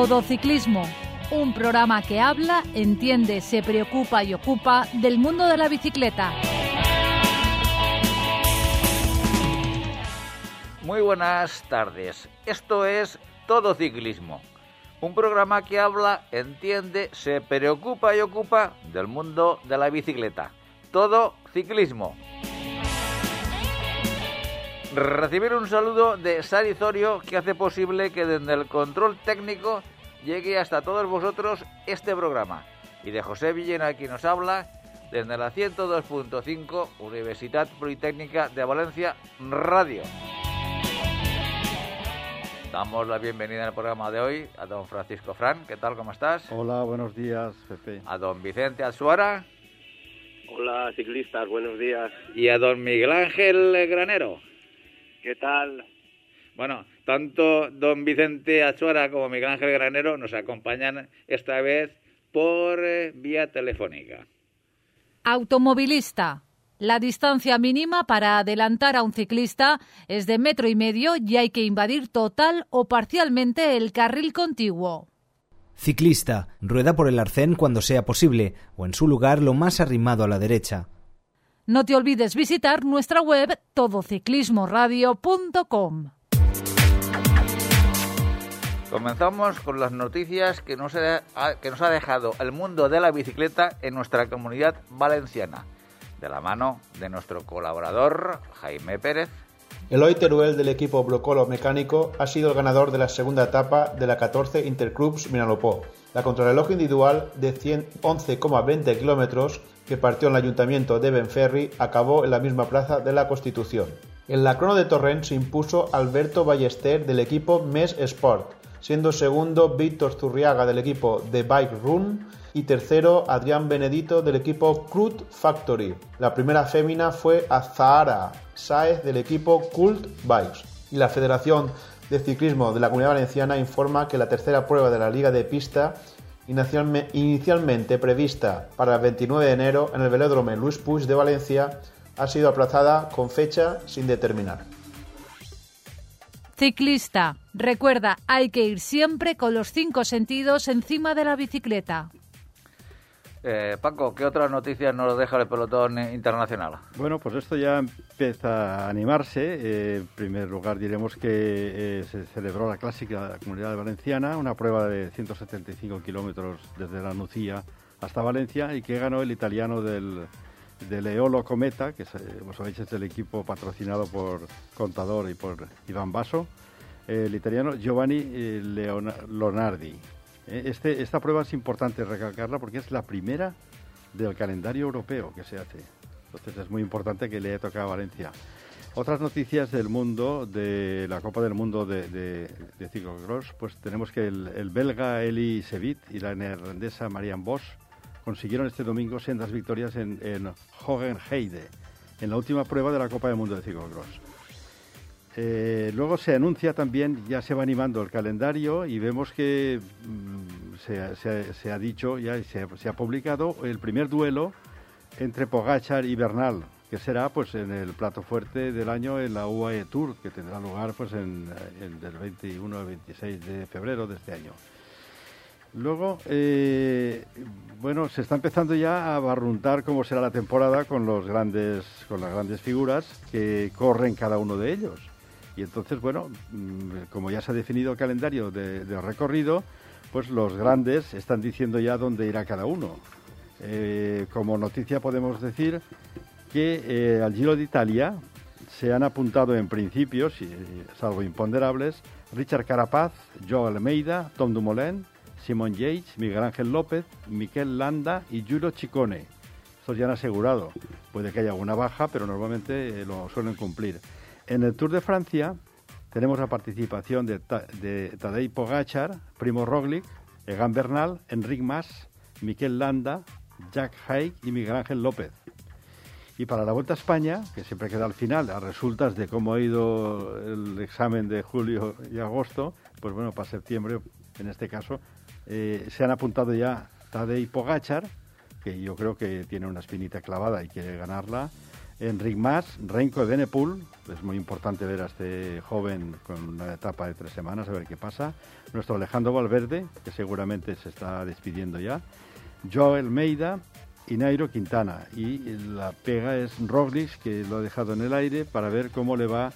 Todo Ciclismo, un programa que habla, entiende, se preocupa y ocupa del mundo de la bicicleta. Muy buenas tardes. Esto es Todo Ciclismo, un programa que habla, entiende, se preocupa y ocupa del mundo de la bicicleta. Todo Ciclismo. Recibir un saludo de Sari Zorio que hace posible que desde el control técnico llegue hasta todos vosotros este programa. Y de José Villena, quien nos habla, desde la 102.5 Universidad Politécnica de Valencia Radio. Damos la bienvenida al programa de hoy a don Francisco Fran. ¿Qué tal? ¿Cómo estás? Hola, buenos días, Pepe. A don Vicente Azuara. Hola, ciclistas, buenos días. Y a don Miguel Ángel Granero. ¿Qué tal? Bueno, tanto don Vicente Azuara como Miguel Ángel Granero nos acompañan esta vez por eh, vía telefónica. Automovilista. La distancia mínima para adelantar a un ciclista es de metro y medio y hay que invadir total o parcialmente el carril contiguo. Ciclista. Rueda por el arcén cuando sea posible o en su lugar lo más arrimado a la derecha. No te olvides visitar nuestra web todociclismoradio.com. Comenzamos con las noticias que nos, ha, que nos ha dejado el mundo de la bicicleta en nuestra comunidad valenciana, de la mano de nuestro colaborador Jaime Pérez. Eloy Teruel del equipo Brocolo Mecánico ha sido el ganador de la segunda etapa de la 14 Interclubs Minalopó. La contrarreloj individual de 11,20 kilómetros que partió en el ayuntamiento de Benferri acabó en la misma plaza de la Constitución. En la crono de Torrent se impuso Alberto Ballester del equipo MES Sport, siendo segundo Víctor Zurriaga del equipo The Bike Run y tercero Adrián Benedito del equipo Crut Factory. La primera fémina fue Azahara Saez del equipo Cult Bikes. Y la Federación de Ciclismo de la Comunidad Valenciana informa que la tercera prueba de la Liga de Pista inicialmente prevista para el 29 de enero en el velódromo Luis Puig de Valencia ha sido aplazada con fecha sin determinar. Ciclista, recuerda, hay que ir siempre con los cinco sentidos encima de la bicicleta. Eh, Paco, ¿qué otras noticias nos deja el pelotón internacional? Bueno, pues esto ya empieza a animarse. Eh, en primer lugar, diremos que eh, se celebró la clásica de la Comunidad Valenciana, una prueba de 175 kilómetros desde la Nucía hasta Valencia y que ganó el italiano del, del Eolo Cometa, que como sabéis es el equipo patrocinado por Contador y por Iván Basso, el italiano Giovanni Leonardi. Eh, este, esta prueba es importante recalcarla porque es la primera del calendario europeo que se hace. Entonces es muy importante que le haya tocado a Valencia. Otras noticias del mundo, de la Copa del Mundo de, de, de ciclocross, pues tenemos que el, belga Eli Sevit y la neerlandesa Marianne Bosch consiguieron este domingo sendas victorias en, en en la última prueba de la Copa del Mundo de ciclocross. Eh, luego se anuncia también, ya se va animando el calendario y vemos que mm, se, ha dicho, ya se, se, ha publicado el primer duelo entre Pogachar y Bernal, que será pues en el plato fuerte del año en la UAE Tour, que tendrá lugar pues del 21 al 26 de febrero de este año. Luego, eh, bueno, se está empezando ya a barruntar cómo será la temporada con los grandes, con las grandes figuras que corren cada uno de ellos. Y entonces, bueno, mm, como ya se ha definido el calendario de, recorrido, pues los grandes están diciendo ya dónde irá cada uno. Eh, como noticia podemos decir que eh, al Giro de Italia se han apuntado en principio, si, salvo imponderables, Richard Carapaz, Joe Almeida, Tom Dumoulin, Simon Yates, Miguel Ángel López, Miquel Landa y Giulio Ciccone. Estos ya han asegurado. Puede que haya alguna baja, pero normalmente eh, lo suelen cumplir. En el Tour de Francia tenemos la participación de, de Tadej Pogachar, Primo Roglic, Egan Bernal, Enric Mas, Miquel Landa, Jack Haig y Miguel Ángel López. Y para la Vuelta a España, que siempre queda al final, a resultas de cómo ha ido el examen de julio y agosto, pues bueno, para septiembre, en este caso, eh, se han apuntado ya Tadej Pogachar, que yo creo que tiene una espinita clavada y quiere ganarla, Enric Mas, Renko de Benepul, es muy importante ver a este joven con una etapa de tres semanas, a ver qué pasa. Nuestro Alejandro Valverde, que seguramente se está despidiendo ya. Joao Almeida y Nairo Quintana. Y la pega es Roglic, que lo ha dejado en el aire para ver cómo le va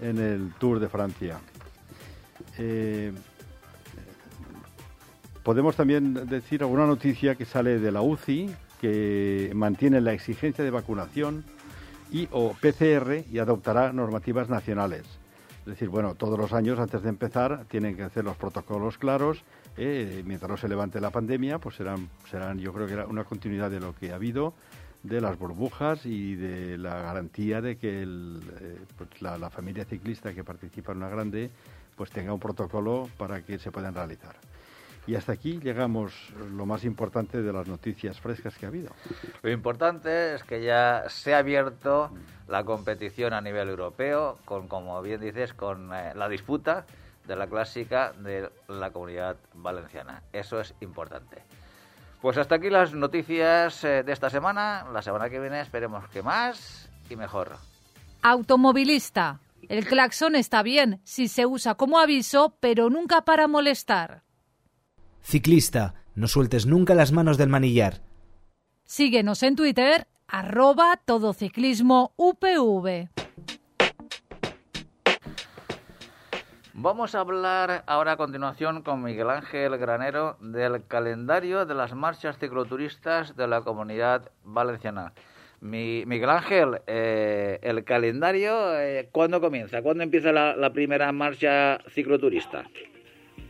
en el Tour de Francia. Eh, podemos también decir alguna noticia que sale de la UCI, que mantiene la exigencia de vacunación y o PCR y adoptará normativas nacionales. Es decir, bueno, todos los años antes de empezar tienen que hacer los protocolos claros. Eh, mientras no se levante la pandemia, pues serán, serán, yo creo que era una continuidad de lo que ha habido, de las burbujas y de la garantía de que el, eh, pues la, la familia ciclista que participa en una grande, pues tenga un protocolo para que se puedan realizar. Y hasta aquí llegamos lo más importante de las noticias frescas que ha habido. Lo importante es que ya se ha abierto la competición a nivel europeo, con, como bien dices, con eh, la disputa de la clásica de la comunidad valenciana. Eso es importante. Pues hasta aquí las noticias eh, de esta semana. La semana que viene esperemos que más y mejor. Automovilista. El claxon está bien si se usa como aviso, pero nunca para molestar. Ciclista, no sueltes nunca las manos del manillar. Síguenos en Twitter, arroba todociclismo UPV. Vamos a hablar ahora a continuación con Miguel Ángel Granero del calendario de las marchas cicloturistas de la comunidad valenciana. Mi, Miguel Ángel, eh, el calendario, eh, ¿cuándo comienza? ¿Cuándo empieza la, la primera marcha cicloturista?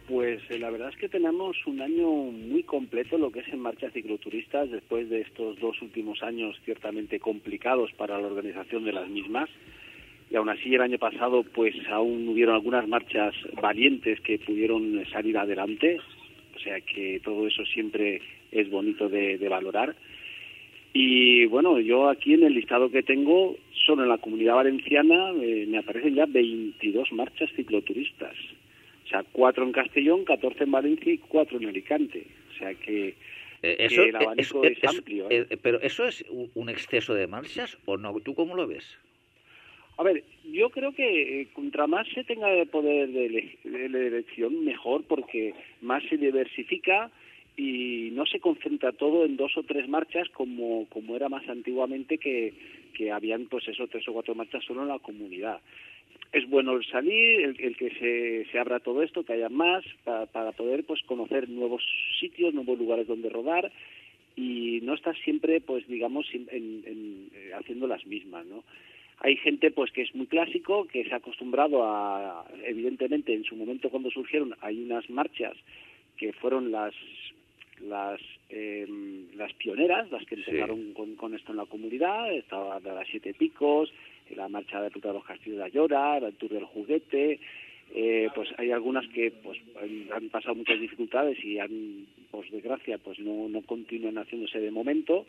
Pues eh, la verdad es que tenemos un año muy completo lo que es en marcha cicloturistas después de estos dos últimos años ciertamente complicados para la organización de las mismas. Y aún así el año pasado pues aún hubieron algunas marchas valientes que pudieron salir adelante. O sea que todo eso siempre es bonito de, de valorar. Y bueno, yo aquí en el listado que tengo, solo en la comunidad valenciana eh, me aparecen ya 22 marchas cicloturistas. O sea, cuatro en Castellón, 14 en Valencia y cuatro en Alicante. O sea que, Eh, que eso, el abanico es, amplio. ¿eh? eh, pero eso es un exceso de marchas o no? ¿Tú cómo lo ves? A ver, yo creo que contra más se tenga de poder de, ele- de elección, mejor, porque más se diversifica y no se concentra todo en dos o tres marchas como, como era más antiguamente que, que habían pues eso, tres o cuatro marchas solo en la comunidad. Es bueno el salir, el, el que se, se abra todo esto, que haya más, pa- para poder pues conocer nuevos sitios, nuevos lugares donde rodar y no estar siempre pues digamos en- en- eh, haciendo las mismas, ¿no? Hay gente pues que es muy clásico, que se ha acostumbrado a, evidentemente en su momento cuando surgieron hay unas marchas que fueron las las eh, las pioneras, las que Sí. empezaron con, con esto en la comunidad, estaba de las siete picos, la marcha de Ruta de los Castillos de Ayora, el Tour del Juguete, eh, pues hay algunas que pues han- pasado muchas dificultades y han, por desgracia, pues no, no continúan haciéndose de momento.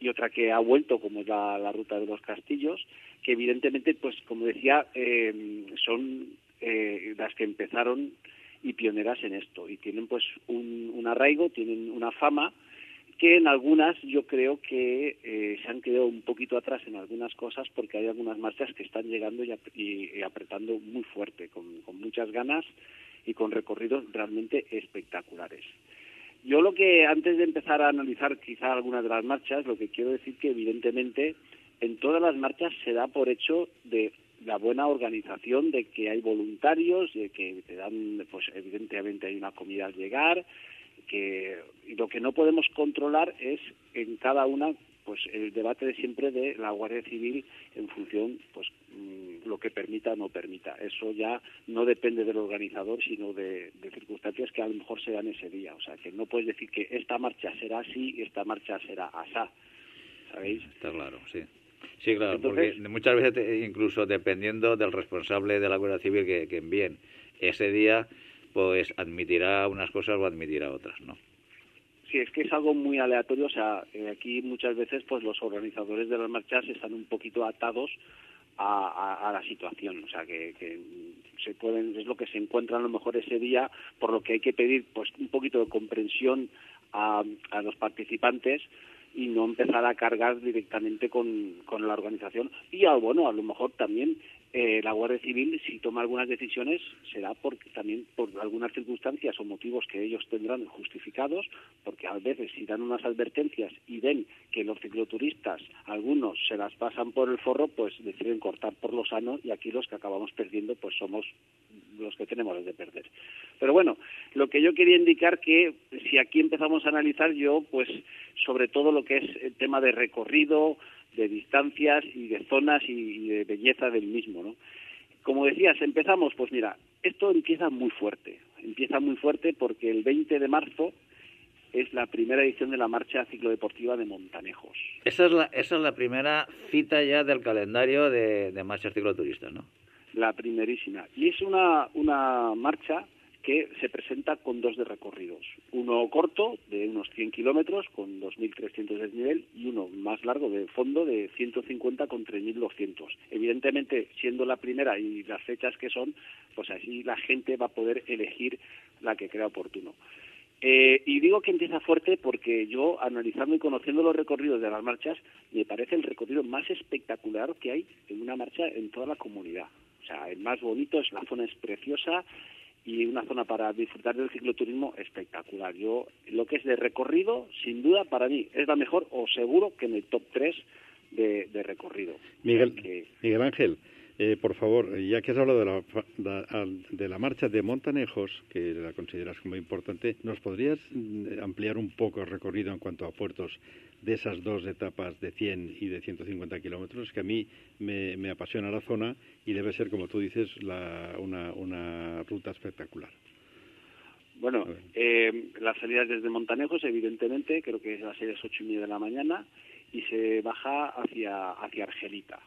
Y otra que ha vuelto como es la, la ruta de los castillos que evidentemente pues como decía eh, son eh, las que empezaron y pioneras en esto. Y tienen pues un, un arraigo tienen una fama que en algunas yo creo que eh, se han quedado un poquito atrás en algunas cosas porque hay algunas marchas que están llegando y, ap- y- apretando muy fuerte con, con muchas ganas y con recorridos realmente espectaculares. Yo lo que, antes de empezar a analizar quizá algunas de las marchas, lo que quiero decir que evidentemente en todas las marchas se da por hecho de la buena organización, de que hay voluntarios, de que te dan, pues evidentemente hay una comida al llegar, que lo que no podemos controlar es en cada una pues el debate de siempre de la Guardia Civil en función pues mm, lo que permita o no permita. Eso ya no depende del organizador sino de, de circunstancias que a lo mejor se dan ese día. O sea que no puedes decir que esta marcha será así y esta marcha será asá sabéis Está claro, sí. Sí, claro, Entonces- porque muchas veces, te- incluso dependiendo del responsable de la Guardia Civil que, que envíen ese día, pues admitirá unas cosas o admitirá otras, ¿no? Sí, es que es algo muy aleatorio, o sea, eh, aquí muchas veces pues los organizadores de las marchas están un poquito atados a, a- la situación, o sea, que, que se pueden, es lo que se encuentra a lo mejor ese día, por lo que hay que pedir pues un poquito de comprensión a, a los participantes y no empezar a cargar directamente con, con la organización y a, bueno a lo mejor también eh, la Guardia Civil, si toma algunas decisiones, será porque también por algunas circunstancias o motivos que ellos tendrán justificados, porque a veces si dan unas advertencias y ven que los cicloturistas, algunos se las pasan por el forro, pues deciden cortar por lo sano y aquí los que acabamos perdiendo, pues somos los que tenemos de perder. Pero bueno, lo que yo quería indicar que si aquí empezamos a analizar yo, pues sobre todo lo que es el tema de recorrido, de distancias y de zonas y, de belleza del mismo, ¿no? Como decías, empezamos, pues mira, esto empieza muy fuerte, empieza muy fuerte porque el 20 de marzo es la primera edición de la marcha ciclodeportiva de Montanejos. Esa es la, esa es la primera cita ya del calendario de, de marchas cicloturistas, ¿no? La primerísima. Y es una, una marcha que se presenta con dos de recorridos. Uno corto, de unos 100 kilómetros, con 2.300 de nivel, y uno más largo, de fondo, de 150 con 3.200. Evidentemente, siendo la primera y las fechas que son, pues así la gente va a poder elegir la que crea oportuno. Eh, y digo que empieza fuerte porque yo, analizando y conociendo los recorridos de las marchas, me parece el recorrido más espectacular que hay en una marcha en toda la comunidad. O sea, el más bonito, es la zona es preciosa, y una zona para disfrutar del cicloturismo espectacular. Yo, lo que es de recorrido, sin duda, para mí es la mejor o seguro que en el top 3 de, recorrido. Miguel, Miguel Ángel, eh, por favor, ya que has hablado de la, de la marcha de Montanejos, que la consideras como importante, ¿nos podrías mm, ampliar un poco el recorrido en cuanto a puertos de esas dos etapas de 100 y de 150 kilómetros, que a mí me, apasiona la zona y debe ser, como tú dices, una, una ruta espectacular. Bueno, eh, las salidas desde Montanejos, evidentemente, creo que es a las 6, 8 y media de la mañana, y se baja hacia, hacia Argelita.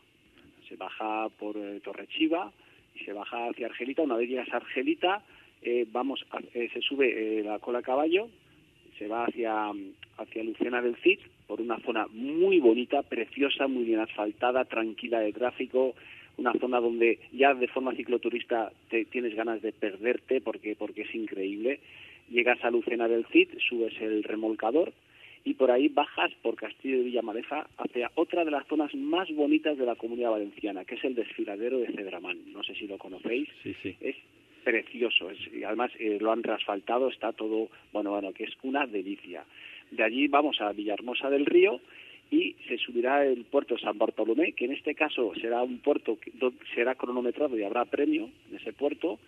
Se baja por eh, Torrechiva y se baja hacia Argelita. Una vez llegas a Argelita, eh, vamos eh, se sube la cola a caballo, se va hacia, hacia Luciana del Cid, por una zona muy bonita, preciosa, muy bien asfaltada, tranquila de tráfico, una zona donde ya de forma cicloturista te tienes ganas de perderte porque, porque es increíble. Llegas a Lucena del Cid, subes el remolcador y por ahí bajas por Castillo de Villamaleja hacia otra de las zonas más bonitas de la comunidad valenciana, que es el desfiladero de Cedramán. No sé si lo conocéis. Sí, sí. Es precioso. y además eh, lo han reasfaltado, está todo, bueno, bueno, que es una delicia. De allí vamos a Villahermosa del Río y se subirá el puerto San Bartolomé, que en este caso será un puerto que será cronometrado y habrá premio en ese puerto.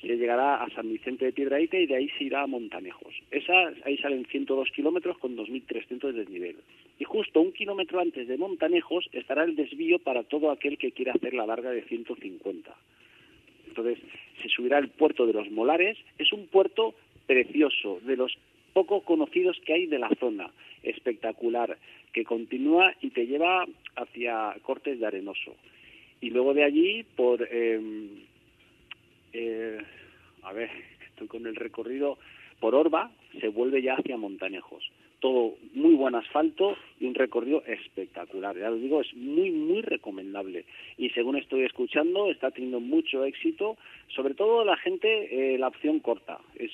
Se llegará a San Vicente de Piedraíta y de ahí se irá a Montanejos. Esa, ahí salen 102 kilómetros con 2.300 de desnivel. Y justo un kilómetro antes de Montanejos estará el desvío para todo aquel que quiera hacer la larga de 150. Entonces se subirá el puerto de los Molares. Es un puerto precioso, de los poco conocidos que hay de la zona, espectacular, que continúa y te lleva hacia Cortes de Arenoso. Y luego de allí, por... Em, eh, a ver, estoy con el recorrido, por Orba, se vuelve ya hacia Montanejos. Todo muy buen asfalto y un recorrido espectacular. Ya lo digo, es muy, muy recomendable. Y según estoy escuchando, está teniendo mucho éxito. Sobre todo la gente, eh, la opción corta. Es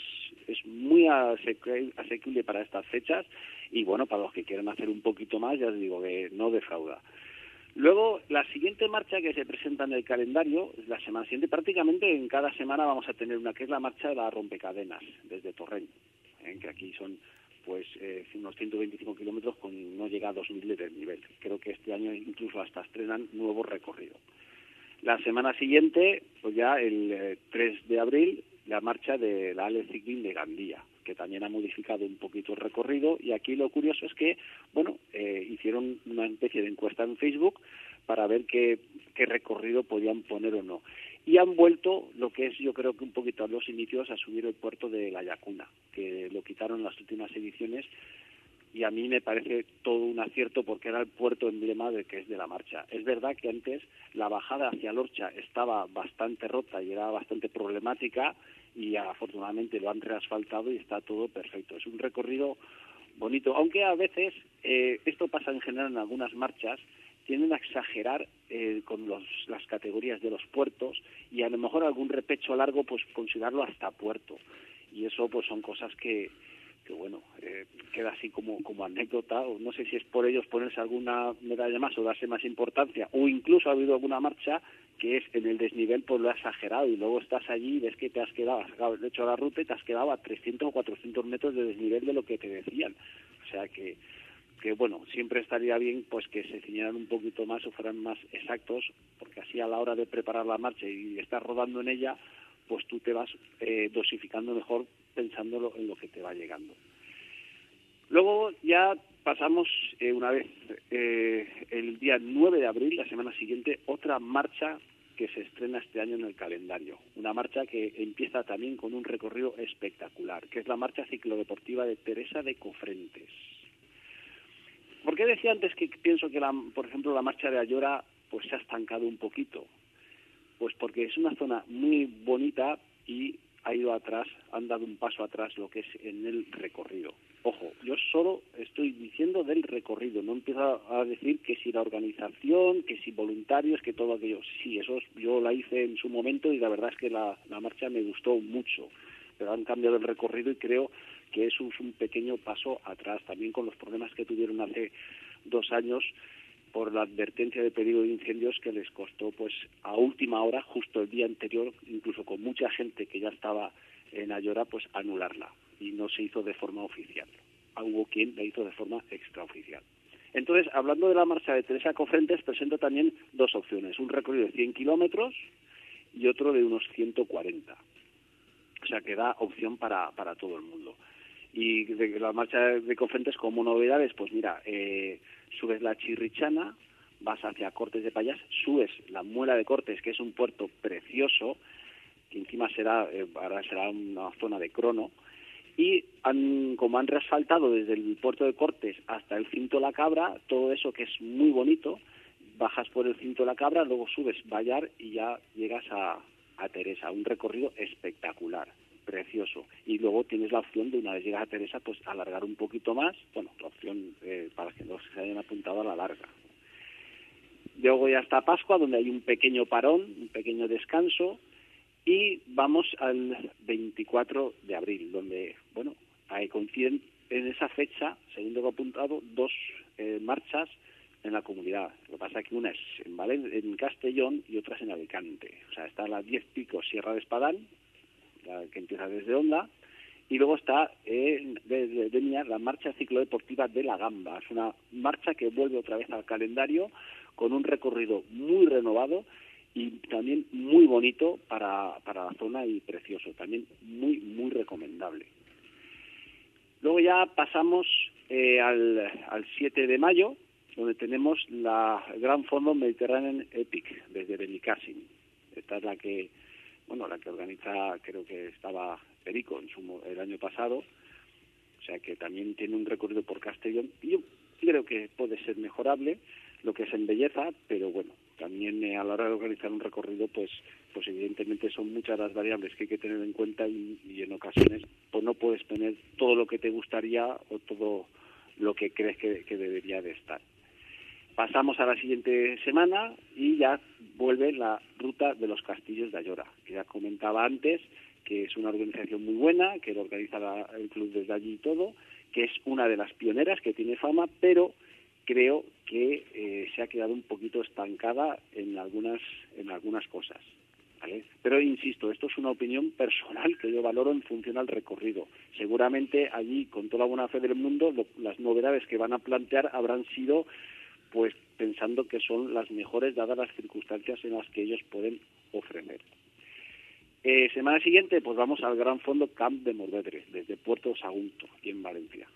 es muy asequible para estas fechas y bueno, para los que quieran hacer un poquito más, ya os digo que no defrauda. Luego, la siguiente marcha que se presenta en el calendario, la semana siguiente, prácticamente en cada semana vamos a tener una que es la marcha de la rompecadenas, desde Torrent, en que aquí son pues eh, unos 125 kilómetros con no llega a 2.000 de nivel. Creo que este año incluso hasta estrenan nuevo recorrido. La semana siguiente, pues ya el 3 eh, de abril, la marcha de la Ale Cycling de Gandía, que también ha modificado un poquito el recorrido. Y aquí lo curioso es que, bueno, eh, hicieron una especie de encuesta en Facebook para ver qué, qué recorrido podían poner o no. Y han vuelto, lo que es yo creo que un poquito a los inicios, a subir el puerto de La Yacuna, que lo quitaron las últimas ediciones y a mí me parece todo un acierto porque era el puerto emblema de que es de la marcha. Es verdad que antes la bajada hacia Lorcha estaba bastante rota y era bastante problemática y afortunadamente lo han reasfaltado y está todo perfecto. Es un recorrido bonito, aunque a veces eh, esto pasa en general en algunas marchas, tienden a exagerar eh, con las categorías de los puertos y a lo mejor algún repecho largo pues considerarlo hasta puerto y eso pues son cosas que que bueno, eh, queda así como, como anécdota, o no sé si es por ellos ponerse alguna medalla más o darse más importancia, o incluso ha habido alguna marcha que es en el desnivel pues lo ha exagerado y luego estás allí y ves que te has quedado, has hecho la ruta y te has quedado a 300 o 400 metros de desnivel de lo que te decían. O sea que, que bueno, siempre estaría bien pues que se ciñeran un poquito más o fueran más exactos, porque así a la hora de preparar la marcha y estar rodando en ella, pues tú te vas eh, dosificando mejor pensándolo en lo que te va llegando. Luego ya pasamos eh, una vez eh, el día 9 de abril, la semana siguiente, otra marcha que se estrena este año en el calendario. Una marcha que empieza también con un recorrido espectacular, que es la marcha ciclodeportiva de Teresa de Cofrentes. ¿Por qué decía antes que pienso que, la, por ejemplo, la marcha de Ayora pues se ha estancado un poquito? Pues porque es una zona muy bonita y ha ido atrás, han dado un paso atrás lo que es en el recorrido. Ojo, yo solo estoy diciendo del recorrido, no empiezo a decir que si la organización, que si voluntarios, que todo aquello. Sí, eso yo la hice en su momento y la verdad es que la, la marcha me gustó mucho, pero han cambiado el recorrido y creo que eso es un pequeño paso atrás, también con los problemas que tuvieron hace dos años por la advertencia de peligro de incendios que les costó pues a última hora, justo el día anterior, incluso con mucha gente que ya estaba en Ayora, pues anularla y no se hizo de forma oficial. Ah, hubo quien la hizo de forma extraoficial. Entonces, hablando de la marcha de Teresa Cofrentes, presento también dos opciones, un recorrido de 100 kilómetros y otro de unos 140. O sea, que da opción para, para todo el mundo. Y de la marcha de Cofrentes como novedades, pues mira, eh, subes la Chirrichana, vas hacia Cortes de Payas, subes la Muela de Cortes, que es un puerto precioso, que encima será, eh, ahora será una zona de crono, y han, como han reasfaltado desde el puerto de Cortes hasta el Cinto La Cabra, todo eso que es muy bonito, bajas por el Cinto La Cabra, luego subes Vallar y ya llegas a, a Teresa, un recorrido espectacular precioso. Y luego tienes la opción de una vez llegas a Teresa, pues alargar un poquito más, bueno, la opción eh, para que no se hayan apuntado a la larga. Luego ya está Pascua, donde hay un pequeño parón, un pequeño descanso, y vamos al 24 de abril, donde, bueno, ahí coinciden en esa fecha, según tengo apuntado, dos eh, marchas en la comunidad. Lo que pasa es que una es en, en Castellón y otra es en Alicante. O sea, está la 10 Picos Sierra de Espadán, la que empieza desde Onda, y luego está desde de, la marcha ciclodeportiva de la Gamba. Es una marcha que vuelve otra vez al calendario con un recorrido muy renovado y también muy bonito para, para la zona y precioso, también muy, muy recomendable. Luego ya pasamos eh, al, al 7 de mayo, donde tenemos la Gran Fondo Mediterranean Epic desde Benicassim. Esta es la que bueno, la que organiza, creo que estaba Perico en su, el año pasado, o sea que también tiene un recorrido por Castellón. Y yo creo que puede ser mejorable lo que es en belleza, pero bueno, también eh, a la hora de organizar un recorrido, pues, pues evidentemente son muchas las variables que hay que tener en cuenta y, en ocasiones pues no puedes tener todo lo que te gustaría o todo lo que crees que, que debería de estar. Pasamos a la siguiente semana y ya vuelve la ruta de los castillos de Ayora, que ya comentaba antes, que es una organización muy buena, que lo organiza el club desde allí y todo, que es una de las pioneras, que tiene fama, pero creo que eh, se ha quedado un poquito estancada en algunas, en algunas cosas. ¿Vale? Pero insisto, esto es una opinión personal que yo valoro en función al recorrido. Seguramente allí, con toda la buena fe del mundo, las novedades que van a plantear habrán sido pues pensando que son las mejores dadas las circunstancias en las que ellos pueden ofrecer. Eh, semana siguiente, pues vamos al Gran Fondo Camp de Morvedre, desde Puerto Sagunto, aquí en Valencia.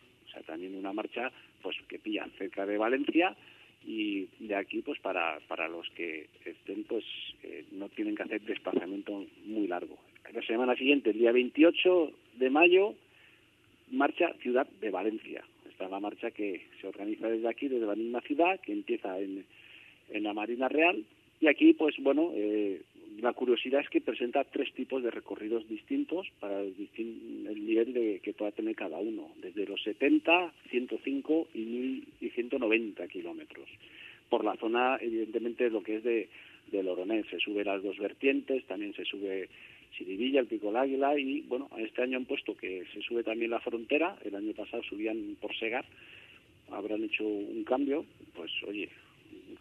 También una marcha pues que pilla cerca de Valencia y de aquí pues para, para los que estén pues eh, no tienen que hacer desplazamiento muy largo. La semana siguiente, el día 28 de mayo, marcha Ciudad de Valencia. Está la marcha que se organiza desde aquí, desde la misma ciudad, que empieza en, en la Marina Real. Y aquí, pues bueno, eh, la curiosidad es que presenta tres tipos de recorridos distintos para el, el nivel de, que pueda tener cada uno, desde los 70, 105 y, y 190 kilómetros. Por la zona, evidentemente, lo que es de, del Oronés, se sube las dos vertientes, también se sube Sirivilla, el Pico del Águila y bueno, este año han puesto que se sube también la frontera, el año pasado subían por Segar, habrán hecho un cambio, pues oye,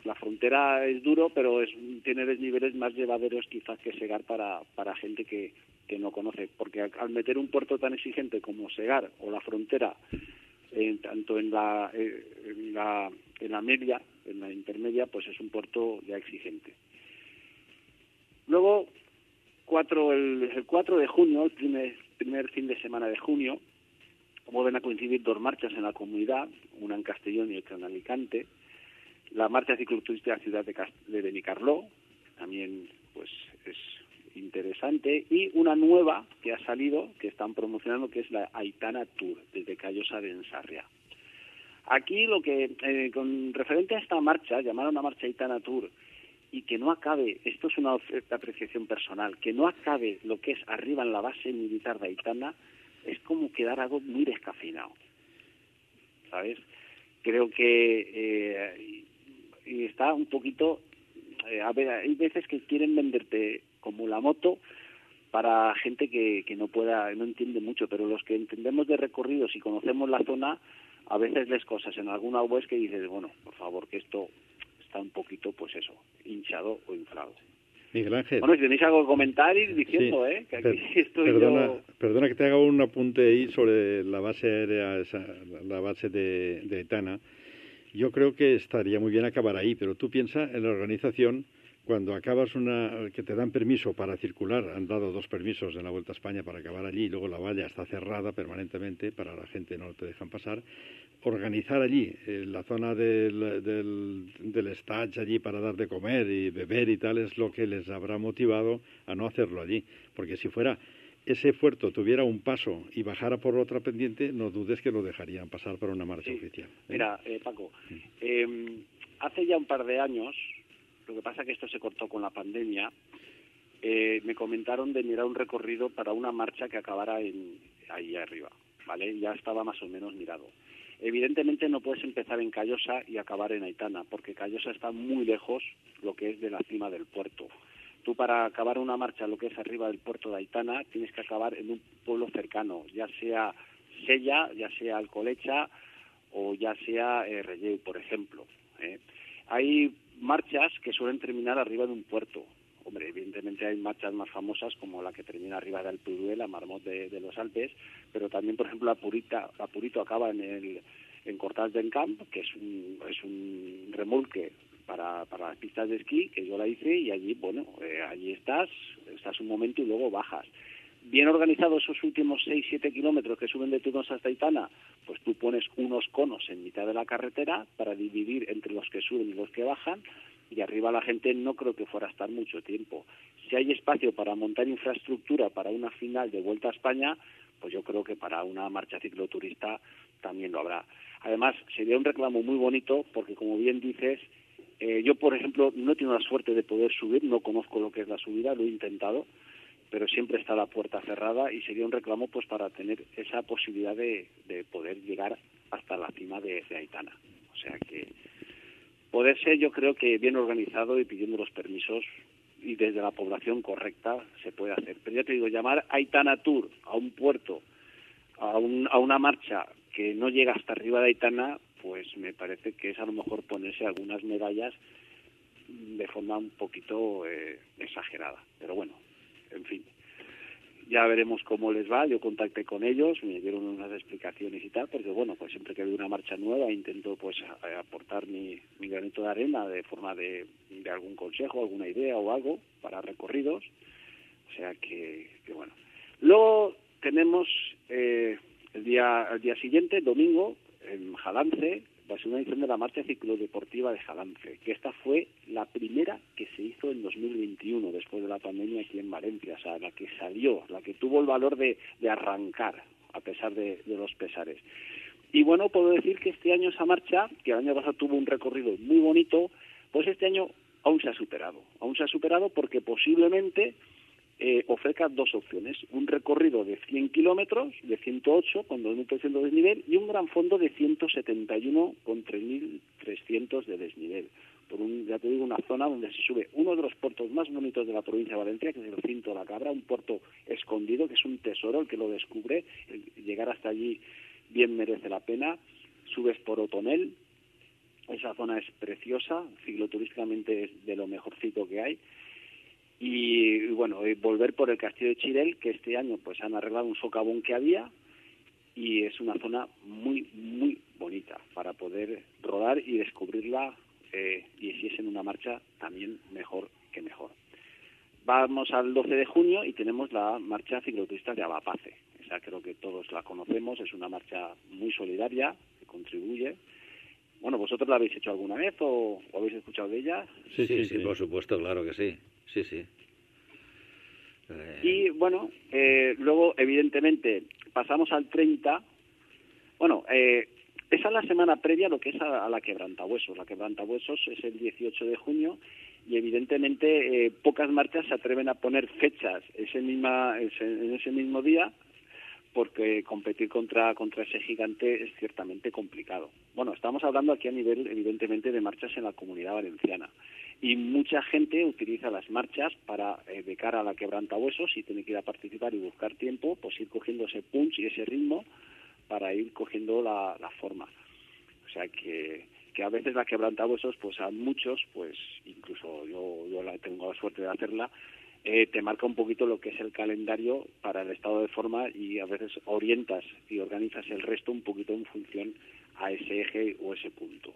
la frontera es duro, pero es, tiene desniveles más llevaderos quizás que Segar para, para gente que, que no conoce, porque al meter un puerto tan exigente como Segar o la frontera, tanto en la, eh, en la, en la media, en la intermedia, pues es un puerto ya exigente. Luego, cuatro, el, el 4 de junio, el primer, primer fin de semana de junio, vuelven a coincidir dos marchas en la comunidad, una en Castellón y otra en Alicante. La marcha cicloturística Ciudad de, de Benicarló, también pues es interesante, y una nueva que ha salido, que están promocionando, que es la Aitana Tour, desde Callosa de Ensarria. Aquí lo que, eh, con referente a esta marcha, llamada una marcha Aitana Tour, y que no acabe, esto es una apreciación personal, que no acabe lo que es arriba en la base militar de Aitana, es como quedar algo muy descafeinado. ¿Sabes? Creo que eh, y está un poquito. Eh, a ver, hay veces que quieren venderte como la moto para gente que, que no pueda, no entiende mucho, pero los que entendemos de recorridos y conocemos la zona, a veces les cosas en alguna web que dices, bueno, por favor, que esto un poquito, pues eso, hinchado o inflado. Miguel Ángel. Bueno, si tenéis algo que comentar, ir diciendo, ¿eh? Que aquí estoy perdona, yo... perdona que te haga un apunte ahí sobre la base aérea, la base de, de Etana. Yo creo que estaría muy bien acabar ahí, pero tú piensas en la organización cuando acabas una que te dan permiso para circular, han dado dos permisos en la Vuelta a España para acabar allí, y luego la valla está cerrada permanentemente para la gente no te dejan pasar, organizar allí eh, la zona del, del, del allí para dar de comer y beber y tal es lo que les habrá motivado a no hacerlo allí, porque si fuera ese puerto tuviera un paso y bajara por otra pendiente, no dudes que lo dejarían pasar para una marcha oficial. ¿eh? Mira, eh, Paco, eh, hace ya un par de años lo que pasa es que esto se cortó con la pandemia. Eh, me comentaron de mirar un recorrido para una marcha que acabara en, ahí arriba, ¿vale? Ya estaba más o menos mirado. Evidentemente no puedes empezar en Callosa y acabar en Aitana, porque Callosa está muy lejos lo que es de la cima del puerto. Tú para acabar una marcha lo que es arriba del puerto de Aitana tienes que acabar en un pueblo cercano, ya sea Sella, ya sea Alcolecha o ya sea eh, por ejemplo. ¿eh? Hay marchas que suelen terminar arriba de un puerto. Hombre, evidentemente hay marchas más famosas como la que termina arriba de Alpuruel, la Marmot de, los Alpes, pero también, por ejemplo, la Purita, la Purito acaba en el en Cortals del Camp, que es un, es un remolque para, para las pistas de esquí, que yo la hice, y allí, bueno, eh, allí estás, estás un momento y luego bajas bien organizados esos últimos 6-7 kilómetros que suben de Tudons hasta Itana, pues tú pones unos conos en mitad de la carretera para dividir entre los que suben y los que bajan, y arriba la gente no creo que fuera a estar mucho tiempo. Si hay espacio para montar infraestructura para una final de Vuelta a España, pues yo creo que para una marcha cicloturista también lo habrá. Además, sería un reclamo muy bonito porque, como bien dices, eh, yo, por ejemplo, no he tenido la suerte de poder subir, no conozco lo que es la subida, lo he intentado, pero siempre está la puerta cerrada y sería un reclamo pues para tener esa posibilidad de, poder llegar hasta la cima de, Aitana. O sea que poder ser yo creo que bien organizado y pidiendo los permisos y desde la población correcta se puede hacer. Pero ya te digo, llamar Aitana Tour a un puerto, a, un, a una marcha que no llega hasta arriba de Aitana, pues me parece que es a lo mejor ponerse algunas medallas de forma un poquito eh, exagerada. Pero bueno, en fin, ya veremos cómo les va. Yo contacté con ellos, me dieron unas explicaciones y tal, porque bueno, pues siempre que veo una marcha nueva intento pues aportar mi, granito de arena de forma de, de, algún consejo, alguna idea o algo para recorridos. O sea que, que bueno. Luego tenemos eh, el día el día siguiente, domingo, en Jalance, va a ser una edición de la marcha ciclodeportiva de Jalance, que esta fue la primera que se hizo en 2021, después de la pandemia aquí en Valencia, o sea, la que salió, la que tuvo el valor de, de arrancar, a pesar de, de los pesares. Y bueno, puedo decir que este año esa marcha, que el año pasado tuvo un recorrido muy bonito, pues este año aún se ha superado. Aún se ha superado porque posiblemente eh, ofrezca dos opciones, un recorrido de 100 kilómetros, de 108 con 2.300 de desnivel y un gran fondo de 171 con 3.300 de desnivel. por un, ya te digo, una zona donde se sube uno de los puertos más bonitos de la provincia de Valencia, que es el Cinto de la Cabra, un puerto escondido, que es un tesoro, el que lo descubre, llegar hasta allí bien merece la pena. Subes por Otonel, esa zona es preciosa, cicloturísticamente es de lo mejorcito que hay. Y, bueno, volver por el castillo de Chirel, que este año pues han arreglado un socavón que había y es una zona muy, muy bonita para poder rodar y descubrirla eh, y si es en una marcha también mejor que mejor. Vamos al 12 de junio y tenemos la marcha cicloturista de Abapace. Esa creo que todos la conocemos, es una marcha muy solidaria que contribuye bueno, ¿vosotros la habéis hecho alguna vez o, habéis escuchado de ella? Sí, sí, sí, por supuesto, claro que sí. Sí, sí. Y bueno, eh, luego, evidentemente, pasamos al 30. Bueno, eh, esa es la semana previa a lo que es a, la quebrantahuesos. La quebrantahuesos es el 18 de junio y evidentemente eh, pocas marchas se atreven a poner fechas ese misma, en ese mismo día porque competir contra, contra ese gigante es ciertamente complicado. Bueno, estamos hablando aquí a nivel, evidentemente, de marchas en la comunidad valenciana. Y mucha gente utiliza las marchas para, eh, de cara a la quebrantahuesos, si tiene que ir a participar y buscar tiempo, pues ir cogiendo ese punch y ese ritmo para ir cogiendo la, forma. O sea que, que a veces la quebrantahuesos, pues a muchos, pues incluso yo, yo la, tengo la suerte de hacerla, eh, te marca un poquito lo que es el calendario para el estado de forma y a veces orientas y organizas el resto un poquito en función a ese eje o ese punto.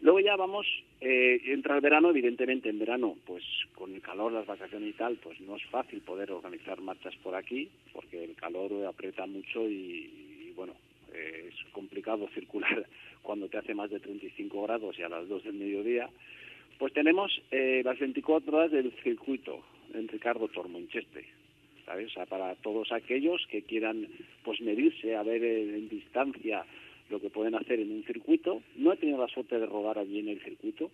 Luego ya vamos, eh, entra el verano, evidentemente en verano, pues con el calor, las vacaciones y tal, pues no es fácil poder organizar marchas por aquí, porque el calor aprieta mucho y, bueno, eh, es complicado circular cuando te hace más de 35 grados y a las 2 del mediodía. Pues tenemos eh, las 24 horas del circuito, en Ricardo Tormoncheste. ¿sabes? O sea, para todos aquellos que quieran pues medirse, a ver en, distancia lo que pueden hacer en un circuito. No he tenido la suerte de rodar allí en el circuito.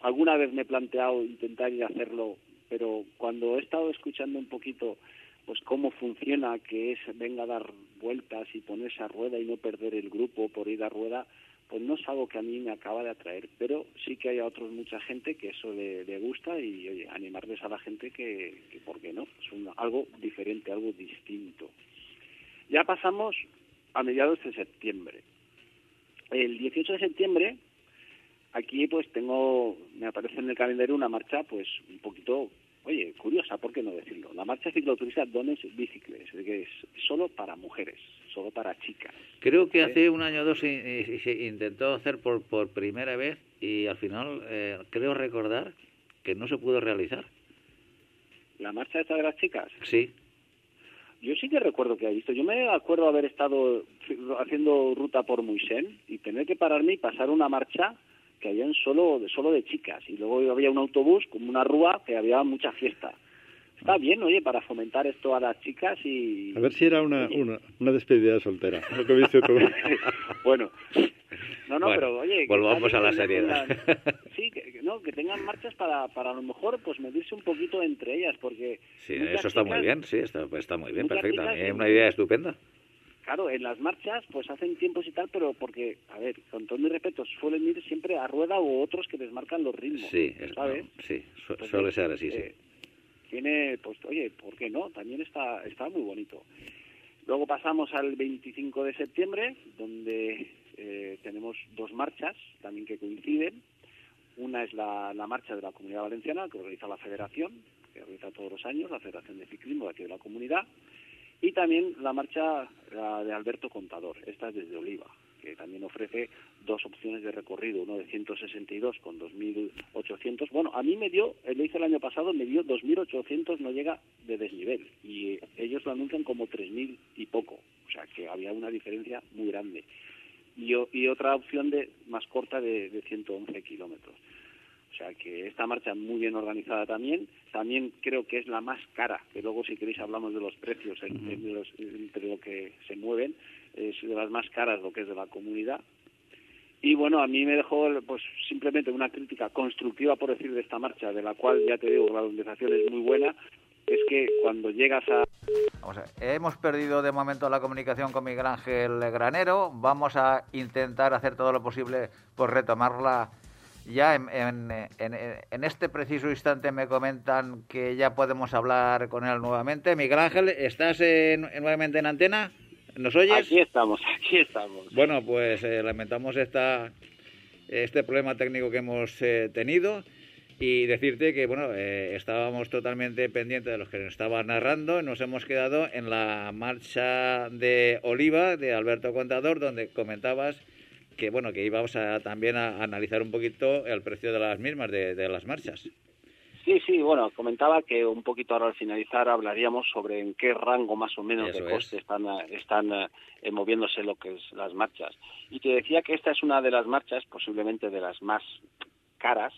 Alguna vez me he planteado intentar ir a hacerlo, pero cuando he estado escuchando un poquito pues cómo funciona, que es venga a dar vueltas y ponerse a rueda y no perder el grupo por ir a rueda, pues no es algo que a mí me acaba de atraer, pero sí que hay a otros mucha gente que eso le, gusta y oye, animarles a la gente que, ¿por qué no? Es algo diferente, algo distinto. Ya pasamos a mediados de septiembre. El 18 de septiembre, aquí pues tengo, me aparece en el calendario una marcha pues un poquito Oye, curiosa, ¿por qué no decirlo? La marcha cicloturista Dones Bicicles, que es solo para mujeres, solo para chicas. Creo que hace un año o dos se, intentó hacer por, por primera vez y al final eh, creo recordar que no se pudo realizar. ¿La marcha esta de las chicas? Sí. Yo sí que recuerdo que he visto. Yo me acuerdo haber estado haciendo ruta por Muisén y tener que pararme y pasar una marcha que habían solo, solo de chicas y luego había un autobús como una rúa que había mucha fiesta. Está bien, oye, para fomentar esto a las chicas y... A ver si era una, una, una despedida soltera, lo que viste tú. bueno, no, no, pero oye... Volvamos a la seriedad. sí, que, no, que tengan marchas para, para a lo mejor pues medirse un poquito entre ellas, porque... Sí, eso está muy bien, sí, está, está muy bien, perfecto. Es una idea estupenda claro, en las marchas pues hacen tiempos y tal, pero porque, a ver, con todo mi respeto, suelen ir siempre a rueda o otros que les marcan los ritmos. Sí, ¿sabes? sí, suele ser así, sí. Eh, tiene, pues, oye, ¿por qué no? También está, está muy bonito. Luego pasamos al 25 de septiembre, donde eh, tenemos dos marchas también que coinciden. Una es la, la marcha de la Comunidad Valenciana, que organiza la Federación, que organiza todos los años, la Federación de Ciclismo de aquí de la comunidad y también la marcha de Alberto Contador, esta es desde Oliva, que también ofrece dos opciones de recorrido, uno de 162 con 2.800. Bueno, a mí me dio, lo hice el año pasado, me dio 2.800, no llega de desnivel, y ellos lo anuncian como 3.000 y poco, o sea que había una diferencia muy grande. Y, y otra opción de más corta de, de 111 kilómetros. O sea que esta marcha muy bien organizada también. También creo que es la más cara, que luego si queréis hablamos de los precios entre lo que se mueven. Es de las más caras lo que es de la comunidad. Y bueno, a mí me dejó pues simplemente una crítica constructiva, por decir, de esta marcha, de la cual ya te digo, la organización es muy buena, es que cuando llegas a... Vamos a hemos perdido de momento la comunicación con Miguel Ángel Granero, vamos a intentar hacer todo lo posible por retomarla ya en, en, este preciso instante me comentan que ya podemos hablar con él nuevamente. Miguel Ángel, ¿estás nuevamente en antena? ¿Nos oyes? Aquí estamos, aquí estamos. Bueno, pues eh, lamentamos esta, este problema técnico que hemos eh, tenido y decirte que bueno eh, estábamos totalmente pendientes de los que nos estaban narrando nos hemos quedado en la marcha de Oliva de Alberto Contador donde comentabas que bueno que íbamos a, también a analizar un poquito el precio de las mismas de, las marchas. Sí, sí, bueno, comentaba que un poquito ahora al finalizar hablaríamos sobre en qué rango más o menos de coste están, están eh, moviéndose lo que es las marchas. Y te decía que esta es una de las marchas, posiblemente de las más caras,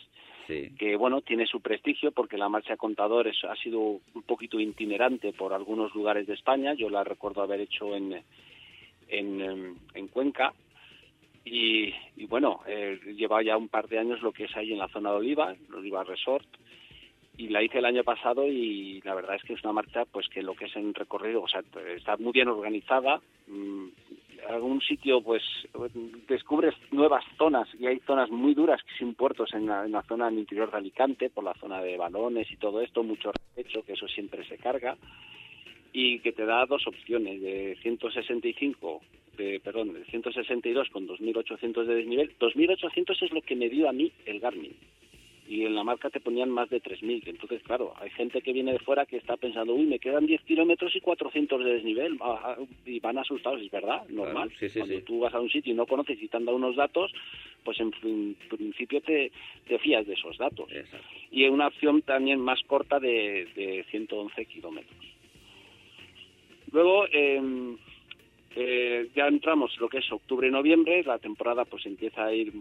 que bueno, tiene su prestigio porque la marcha Contadores ha sido un poquito itinerante por algunos lugares de España. Yo la recuerdo haber hecho en, en, en Cuenca. Y, bueno, eh, lleva ya un par de años lo que es ahí en la zona de Oliva, Oliva Resort, y la hice el año pasado y la verdad es que es una marcha pues que lo que es en recorrido, o sea, está muy bien organizada, mm, algún sitio pues descubres nuevas zonas y hay zonas muy duras sin puertos en la, zona del interior de Alicante, por la zona de balones y todo esto, mucho hecho que eso siempre se carga y que te da dos opciones de 165 de, perdón, de 162 con 2.800 de desnivel. 2.800 es lo que me dio a mí el Garmin. Y en la marca te ponían más de 3.000. Entonces, claro, hay gente que viene de fuera que está pensando, uy, me quedan 10 kilómetros y 400 de desnivel. Ah, ah, y van asustados, es verdad, normal. Cuando tú vas a un sitio y no conoces y te han dado unos datos, pues en, principio te, te, fías de esos datos. Y una opción también más corta de, de 111 kilómetros. Luego, eh, eh, ya entramos lo que es octubre y noviembre, la temporada pues empieza a ir,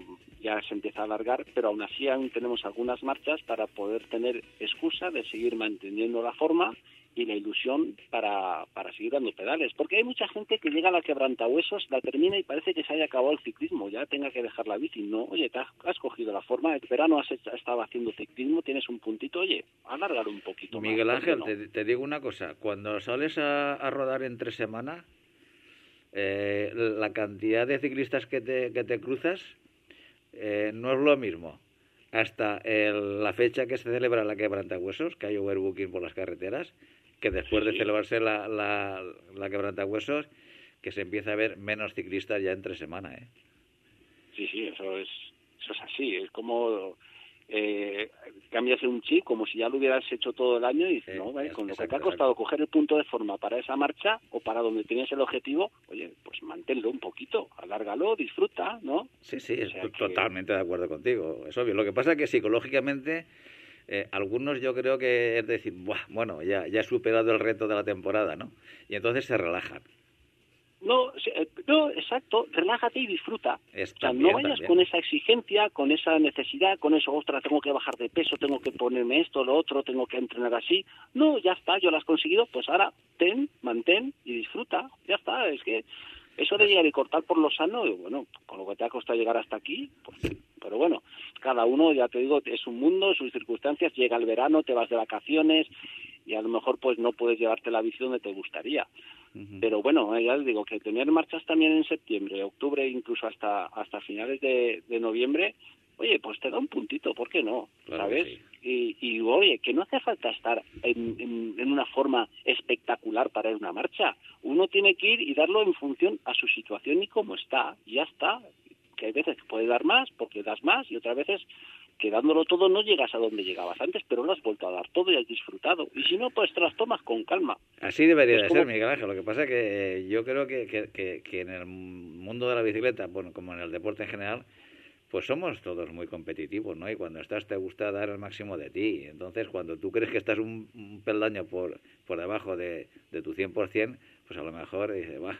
ya se empieza a alargar, pero aún así aún tenemos algunas marchas para poder tener excusa de seguir manteniendo la forma y la ilusión para, para seguir dando pedales, porque hay mucha gente que llega a la quebrantahuesos, la termina y parece que se haya acabado el ciclismo, ya tenga que dejar la bici, no, oye, te has, cogido la forma, el verano has, estado haciendo ciclismo, tienes un puntito, oye, alargar un poquito Miguel Ángel, te, digo una cosa, cuando sales a, a rodar entre semana, eh, la cantidad de ciclistas que te, que te cruzas eh, no es lo mismo. Hasta la fecha que se celebra la quebrantahuesos, que hay overbooking por las carreteras, que después de celebrarse la, la, la quebrantahuesos, que se empieza a ver menos ciclistas ya entre semana. ¿eh? Sí, sí, eso es, eso es así. Es como eh, cambias un chip como si ya lo hubieras hecho todo el año y dices, no, con lo que te ha costado coger el punto de forma para esa marcha o para donde tenías el objetivo, oye, pues manténlo un poquito, alárgalo, disfruta, ¿no? Sí, sí, estoy totalmente de acuerdo contigo, es obvio. Lo que pasa es que psicológicamente... Eh, algunos yo creo que es decir, bueno, ya, ya he superado el reto de la temporada, ¿no? Y entonces se relajan. No, eh, no, exacto, relájate y disfruta. o sea, no vayas con esa exigencia, con esa necesidad, con eso, ostras, tengo que bajar de peso, tengo que ponerme esto, lo otro, tengo que entrenar así. No, ya está, yo lo has conseguido, pues ahora ten, mantén y disfruta. Ya está, es que eso de llegar y cortar por lo sano, bueno, con lo que te ha costado llegar hasta aquí, pues, pero bueno, cada uno, ya te digo, es un mundo, sus circunstancias, llega el verano, te vas de vacaciones y a lo mejor pues no puedes llevarte la bici donde te gustaría. Pero bueno, ya les digo que tener marchas también en septiembre, octubre, incluso hasta hasta finales de, noviembre, oye, pues te da un puntito, ¿por qué no? ¿Sabes? Y, y, oye, que no hace falta estar en, en, una forma espectacular para ir a una marcha. Uno tiene que ir y darlo en función a su situación y cómo está. Y ya está. Que hay veces que puedes dar más porque das más y otras veces que dándolo todo no llegas a donde llegabas antes, pero lo has vuelto a dar todo y has disfrutado. Y si no, pues te las tomas con calma. Así debería de ser, Miguel Ángel. Lo que pasa es que eh, yo creo que, que, que, en el mundo de la bicicleta, bueno, como en el deporte en general, pues somos todos muy competitivos, ¿no? Y cuando estás te gusta dar el máximo de ti. Entonces, cuando tú crees que estás un, peldaño por, por debajo de, de tu 100%, pues a lo mejor dices, va,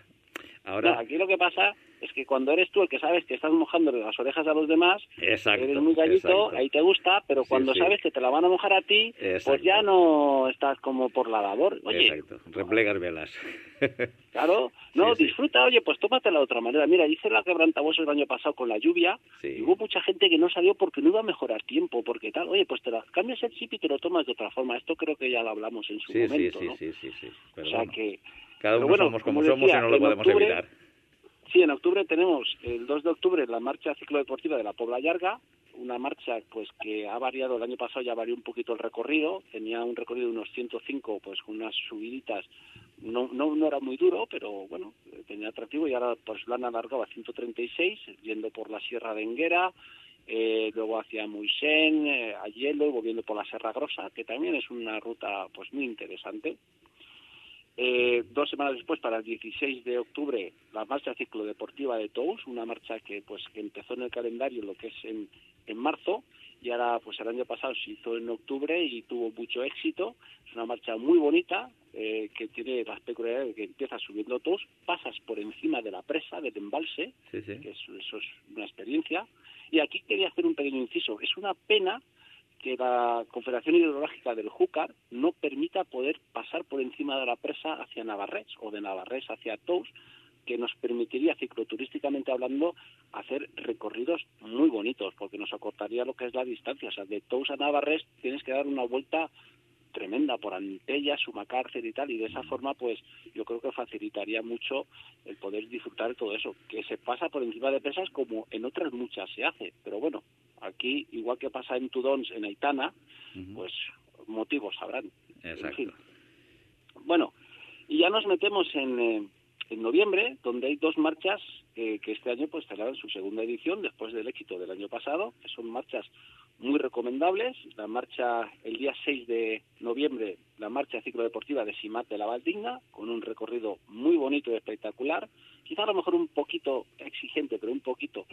ahora... aquí lo que pasa es que cuando eres tú el que sabes que estás mojando las orejas a los demás, eres muy gallito, ahí te gusta, pero cuando sabes que te la van a mojar a ti, pues ya no estás como por la labor. Oye, exacto, replegas velas. claro, no, disfruta, oye, pues tómatela de otra manera. Mira, hice la quebrantahuesos el año pasado con la lluvia, y hubo mucha gente que no salió porque no iba a mejorar tiempo, porque tal, oye, pues te la cambias el chip y te lo tomas de otra forma. Esto creo que ya lo hablamos en su momento, sí, sí, sí, sí, o sea que... Cada uno somos como, somos y no lo podemos evitar Sí, en octubre tenemos, el 2 de octubre, la marcha ciclodeportiva de la Pobla Llarga, una marcha pues que ha variado el año pasado ya varió un poquito el recorrido tenía un recorrido de unos 105 pues con unas subiditas no no no era muy duro pero bueno tenía atractivo y ahora pues lo han alargado a 136 yendo por la Sierra de Enguera eh, luego hacia Muisén, eh, a Hielo y volviendo por la Serra Grosa, que también es una ruta pues muy interesante. Eh, dos semanas después, para el 16 de octubre, la marcha ciclodeportiva de Tous, una marcha que pues que empezó en el calendario lo que es en, en marzo y ahora pues el año pasado se hizo en octubre y tuvo mucho éxito. Es una marcha muy bonita eh, que tiene las peculiaridades de que empiezas subiendo Tous, pasas por encima de la presa, del embalse, que eso, eso es una experiencia. Y aquí quería hacer un pequeño inciso. Es una pena que la Confederación Hidrológica del Júcar no permita poder pasar por encima de la presa hacia Navarrés o de Navarrés hacia Tous, que nos permitiría, cicloturísticamente hablando, hacer recorridos muy bonitos, porque nos acortaría lo que es la distancia. O sea, de Tous a Navarrés tienes que dar una vuelta tremenda por Antella, Sumacárcel y tal, y de esa forma, pues yo creo que facilitaría mucho el poder disfrutar de todo eso, que se pasa por encima de presas como en otras muchas se hace, pero bueno, aquí, igual que pasa en Tudons, en Aitana, pues motivos habrán. Exacto. Bueno, y ya nos metemos en, eh, en noviembre, donde hay dos marchas eh, que este año pues tendrán su segunda edición después del éxito del año pasado, que son marchas muy recomendables. La marcha el día 6 de noviembre, la marcha ciclodeportiva de Simat de la Valdigna, con un recorrido muy bonito y espectacular. Quizá a lo mejor un poquito exigente, pero un poquito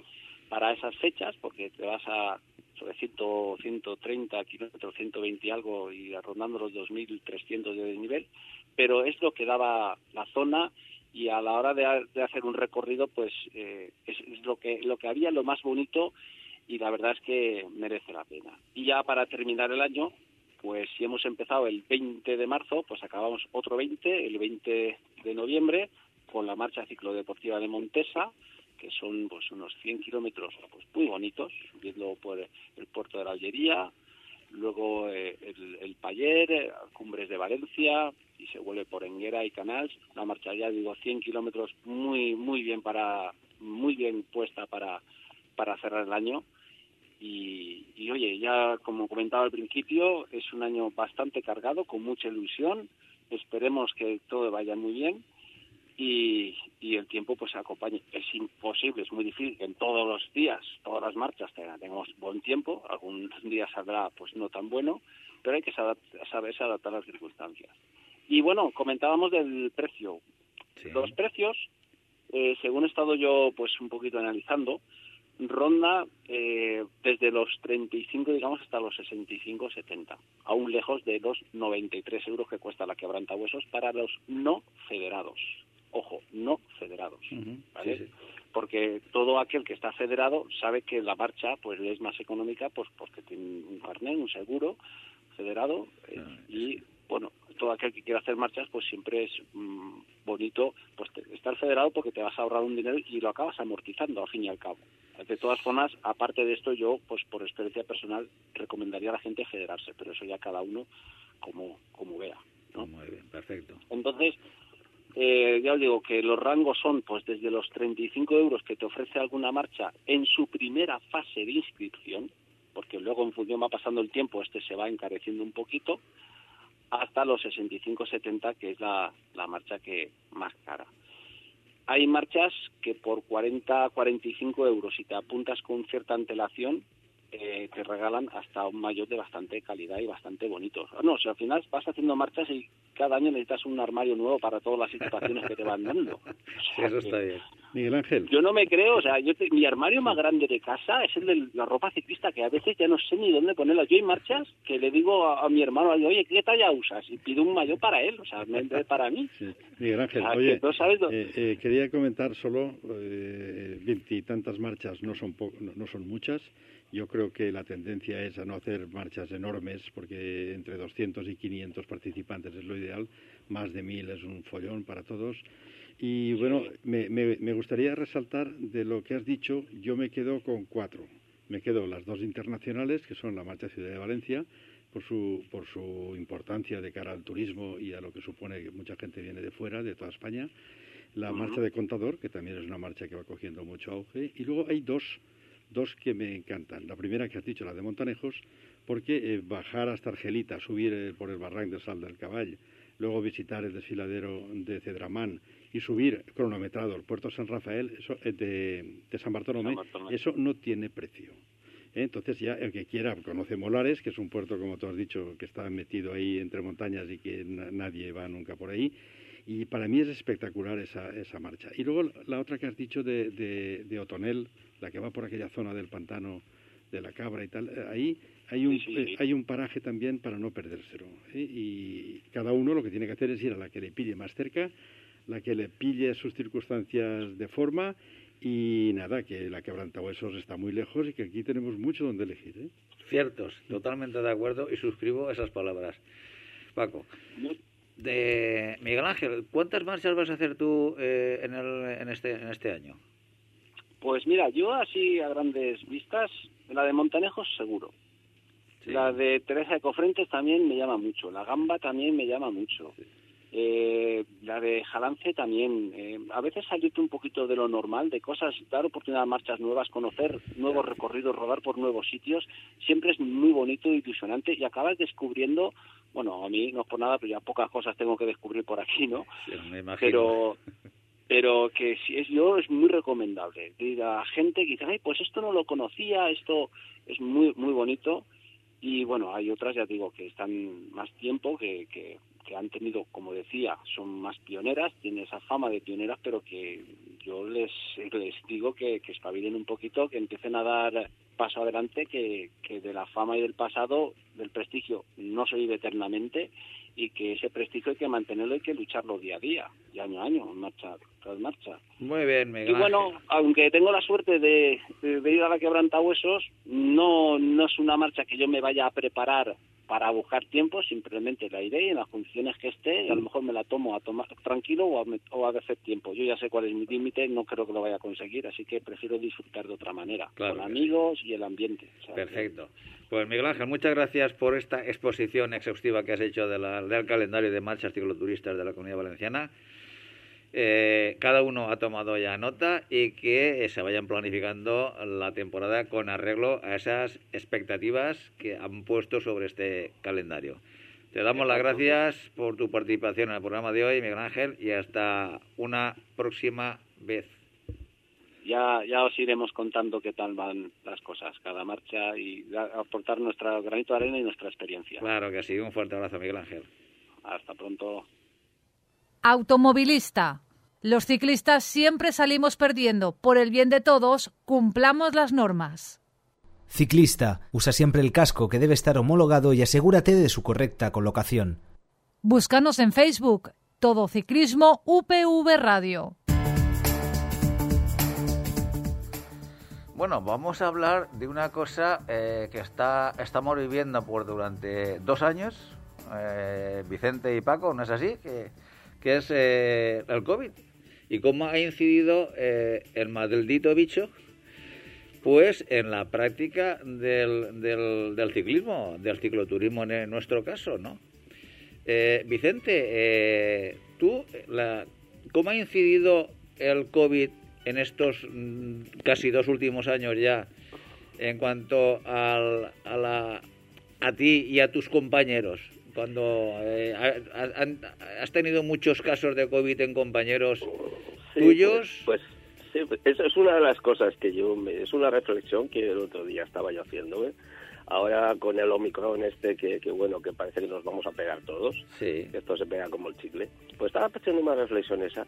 para esas fechas, porque te vas a sobre 100, 130 kilómetros, 120 y algo, y rondando los 2.300 de nivel, pero es lo que daba la zona y a la hora de, de hacer un recorrido, pues eh, es, es, lo que lo que había, lo más bonito, y la verdad es que merece la pena. Y ya para terminar el año, pues si hemos empezado el 20 de marzo, pues acabamos otro 20, el 20 de noviembre, con la marcha ciclodeportiva de Montesa, que son pues unos 100 kilómetros pues muy bonitos, subiendo por el puerto de la Algería, luego eh, el, el Payer, Cumbres de Valencia y se vuelve por Enguera y Canals, una marcha ya digo 100 kilómetros muy muy bien para muy bien puesta para para cerrar el año y, y oye ya como comentaba al principio es un año bastante cargado con mucha ilusión esperemos que todo vaya muy bien y, y el tiempo pues acompañe. Es imposible, es muy difícil que en todos los días, todas las marchas tengamos buen tiempo, algún día saldrá pues no tan bueno, pero hay que saberse adaptar a las circunstancias. Y bueno, comentábamos del precio. Sí. Los precios, eh, según he estado yo pues un poquito analizando, ronda eh, desde los 35, digamos, hasta los 65, 70, aún lejos de los 93 euros que cuesta la quebrantahuesos para los no federados ojo, no federados, uh -huh. ¿vale? Sí, sí. Porque todo aquel que está federado sabe que la marcha pues es más económica pues porque tiene un carnet, un seguro federado eh, y bueno, todo aquel que quiera hacer marchas pues siempre es mmm, bonito pues estar federado porque te vas a ahorrar un dinero y lo acabas amortizando al fin y al cabo. De todas formas, aparte de esto, yo, pues por experiencia personal, recomendaría a la gente federarse, pero eso ya cada uno como, como vea. ¿no? Muy bien, perfecto. Entonces, eh, ya os digo que los rangos son pues desde los 35 euros que te ofrece alguna marcha en su primera fase de inscripción, porque luego en función va pasando el tiempo, este se va encareciendo un poquito, hasta los 65-70, que es la, la marcha que más cara. Hay marchas que por 40-45 euros, si te apuntas con cierta antelación, eh, te regalan hasta un mayor de bastante calidad y bastante bonito. No, si al final vas haciendo marchas y cada año necesitas un armario nuevo para todas las situaciones que te van dando. O sea, Eso está bien. Miguel Ángel. Yo no me creo, o sea, yo te, mi armario más grande de casa es el de la ropa ciclista, que a veces ya no sé ni dónde ponerla. Yo hay marchas que le digo a, a mi hermano, oye, ¿qué talla usas? Y pido un mayor para él, o sea, para mí. Sí. Miguel Ángel, o sea, oye, no sabes eh, eh, quería comentar solo, eh, veintitantas marchas no son, no, no son muchas, yo creo que la tendencia es a no hacer marchas enormes, porque entre 200 y 500 participantes es lo ideal. Más de 1000 es un follón para todos. Y bueno, me, me, me, gustaría resaltar de lo que has dicho, yo me quedo con cuatro. Me quedo las dos internacionales, que son la Marcha Ciudad de Valencia, por su, por su importancia de cara al turismo y a lo que supone que mucha gente viene de fuera, de toda España. La uh -huh. Marcha de Contador, que también es una marcha que va cogiendo mucho auge. Y luego hay dos dos que me encantan. La primera que has dicho, la de Montanejos, porque eh, bajar hasta Argelita, subir eh, por el barranco de Sal del Caballo, luego visitar el desfiladero de Cedramán y subir cronometrado el puerto San Rafael eso, eh, de, San, Bartolomé, eso no tiene precio. Entonces ya el que quiera conoce Molares, que es un puerto, como tú has dicho, que está metido ahí entre montañas y que nadie va nunca por ahí. Y para mí es espectacular esa, esa marcha. Y luego la otra que has dicho de, de, Otonel, la que va por aquella zona del pantano de la cabra y tal, ahí hay un, eh, hay un paraje también para no perdérselo. Y cada uno lo que tiene que hacer es ir a la que le pille más cerca, la que le pille sus circunstancias de forma y nada, que la quebrantahuesos está muy lejos y que aquí tenemos mucho donde elegir. ¿eh? Ciertos, totalmente de acuerdo y suscribo esas palabras. Paco. De Miguel Ángel, ¿cuántas marchas vas a hacer tú eh, en, el, en, este, en este año? Pues mira, yo así a grandes vistas, la de Montanejos seguro. La de Teresa de Cofrentes también me llama mucho. La Gamba también me llama mucho. Eh, la de Jalance también. Eh, a veces salirte un poquito de lo normal, de cosas, dar oportunidad a marchas nuevas, conocer nuevos recorridos, rodar por nuevos sitios, siempre es muy bonito y ilusionante y acabas descubriendo, bueno, a mí no es por nada, pero ya pocas cosas tengo que descubrir por aquí, ¿no? pero pero que si es yo es muy recomendable. a gente que dice, ay, pues esto no lo conocía, esto es muy muy bonito y bueno, hay otras, ya digo, que están más tiempo, que, que, han tenido, como decía, son más pioneras, tienen esa fama de pioneras, pero que yo les, les digo que, que espabilen un poquito, que empiecen a dar paso adelante, que, que de la fama y del pasado, del prestigio, no se vive eternamente y que ese prestigio hay que mantenerlo, hay que lucharlo día a día, y año a año, en marcha tras marcha. Muy bien, Miguel. Y bueno, aunque tengo la suerte de, de, ir a la quebrantahuesos, no, no es una marcha que yo me vaya a preparar para buscar tiempo, simplemente la iré y en las funciones que esté, y a lo mejor me la tomo a tomar tranquilo o a, o a hacer tiempo. Yo ya sé cuál es mi límite, no creo que lo vaya a conseguir, así que prefiero disfrutar de otra manera, con amigos y el ambiente. Perfecto. Pues Miguel Ángel, muchas gracias por esta exposición exhaustiva que has hecho de la, del calendario de marchas cicloturistas de la Comunidad Valenciana. Eh, cada uno ha tomado ya nota y que se vayan planificando la temporada con arreglo a esas expectativas que han puesto sobre este calendario. Te damos las gracias por tu participación en el programa de hoy, Miguel Ángel, y hasta una próxima vez ya, ya os iremos contando qué tal van las cosas, cada marcha y aportar nuestro granito de arena y nuestra experiencia. Claro que sí, un fuerte abrazo, Miguel Ángel. Hasta pronto. Automovilista. Los ciclistas siempre salimos perdiendo. Por el bien de todos, cumplamos las normas. Ciclista. Usa siempre el casco que debe estar homologado y asegúrate de su correcta colocación. Búscanos en Facebook. Todo Ciclismo UPV Radio. Bueno, vamos a hablar de una cosa eh, que está, estamos viviendo por durante dos años, eh, Vicente y Paco, ¿no es así? Que, que es eh, el COVID. Y cómo ha incidido el maldito bicho pues en la práctica del, del, ciclismo, del cicloturismo en nuestro caso, ¿no? Vicente, tú, la, ¿cómo ha incidido el COVID en estos mm, casi dos últimos años ya en cuanto a, la, a ti y a tus compañeros? Cuando eh, has tenido muchos casos de COVID en compañeros tuyos. Pues, sí, eso es una de las cosas que yo, es una reflexión que el otro día estaba yo haciendo. ¿eh? Ahora con el Omicron este, que, que, bueno, que parece que nos vamos a pegar todos, sí. esto se pega como el chicle, pues estaba haciendo una reflexión esa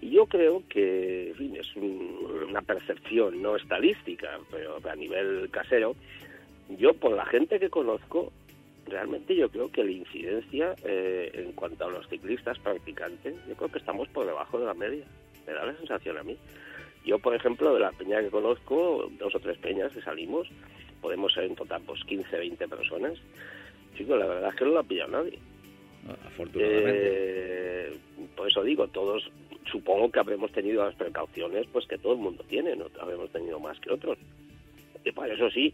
y yo creo que, en fin, es una percepción no estadística, pero a nivel casero, yo por la gente que conozco, realmente yo creo que la incidencia eh, en cuanto a los ciclistas practicantes, yo creo que estamos por debajo de la media. Me da la sensación a mí. Yo, por ejemplo, de la peña que conozco, dos o tres peñas que salimos, podemos ser en total pues 15, 20 personas. Chicos, la verdad es que no la ha pillado nadie. Afortunadamente. Eh, por eso digo, todos supongo que habremos tenido las precauciones pues que todo el mundo tiene, no habremos tenido más que otros. Y para eso sí,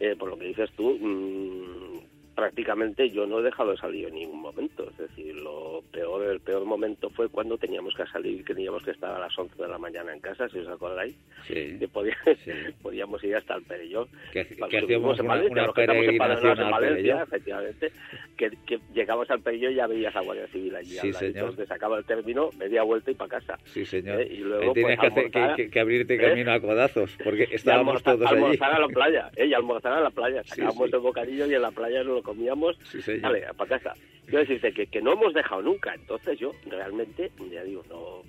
eh, por lo que dices tú, mm, prácticamente yo no he dejado de salir en ningún momento. Es decir, lo peor, el peor momento fue cuando teníamos que salir, que teníamos que estar a las 11 de la mañana en casa, si os acordáis. Sí. Que podíamos ir hasta el Perellón. Que, que hacíamos una, Valencia, una peregrinación al Valencia, efectivamente. Que, que llegabas al Perellón y ya veías a Guardia Civil allí. Sí, señor. Entonces acaba el término, media vuelta y para casa. Sí, señor. ¿Eh? Y luego, tienes pues, que, hacer, que, abrirte ¿eh? camino a codazos, porque estábamos todos allí. Almorzar a la playa, ¿eh? Y almorzar a la playa. Sacábamos el bocadillo y en la playa nos lo comíamos. Sí, Vale, para casa. Quiero decirte que, que no hemos dejado nunca. Entonces yo realmente, ya digo, no,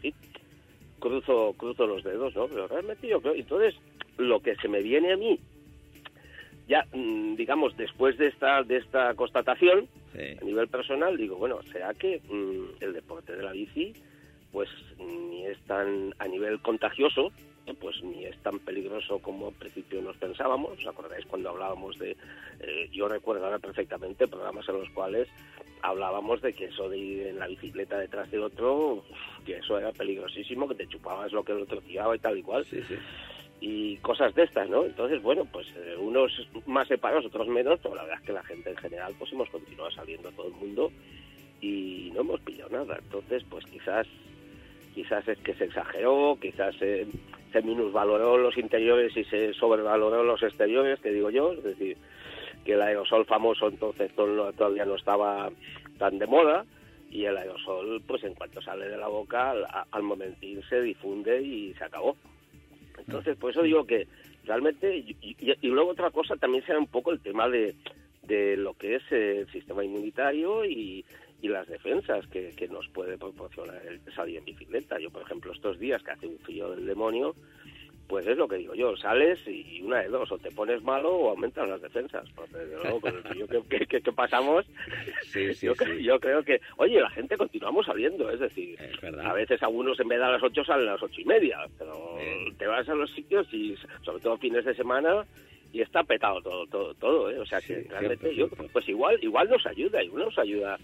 cruzo, cruzo los dedos, ¿no? Pero realmente yo creo. Entonces, lo que se me viene a mí, ya, mm, digamos, después de esta, de esta constatación, a nivel personal, digo, bueno, será que mm, el deporte de la bici, pues ni es tan a nivel contagioso, pues ni es tan peligroso como al principio nos pensábamos. ¿Os acordáis cuando hablábamos de, eh, yo recuerdo ahora perfectamente programas en los cuales hablábamos de que eso de ir en la bicicleta detrás del otro, que eso era peligrosísimo, que te chupabas lo que el otro tiraba y tal y cual. Y cosas de estas, ¿no? Entonces, bueno, pues eh, unos más separados, otros menos, pero la verdad es que la gente en general, pues hemos continuado saliendo a todo el mundo y no hemos pillado nada. Entonces, pues quizás quizás es que se exageró, quizás se, se minusvaloró los interiores y se sobrevaloró los exteriores, que digo yo, es decir, que el aerosol famoso entonces todavía no estaba tan de moda y el aerosol, pues en cuanto sale de la boca, al, momentín se difunde y se acabó. Entonces, por eso digo que realmente, y, luego otra cosa también será un poco el tema de, de lo que es el sistema inmunitario y, y las defensas que, que nos puede proporcionar el salir en bicicleta. Yo, por ejemplo, estos días que hace un frío del demonio, pues es lo que digo yo, sales y una de dos, o te pones malo o aumentan las defensas. Porque luego con el frío que, que, pasamos, yo, yo, creo que, oye, la gente continuamos saliendo, es decir, a veces algunos en vez de a las ocho salen a las ocho y media, pero te vas a los sitios y sobre todo fines de semana y está petado todo, todo, todo, ¿eh? o sea que realmente yo, pues igual, igual nos ayuda, igual nos ayuda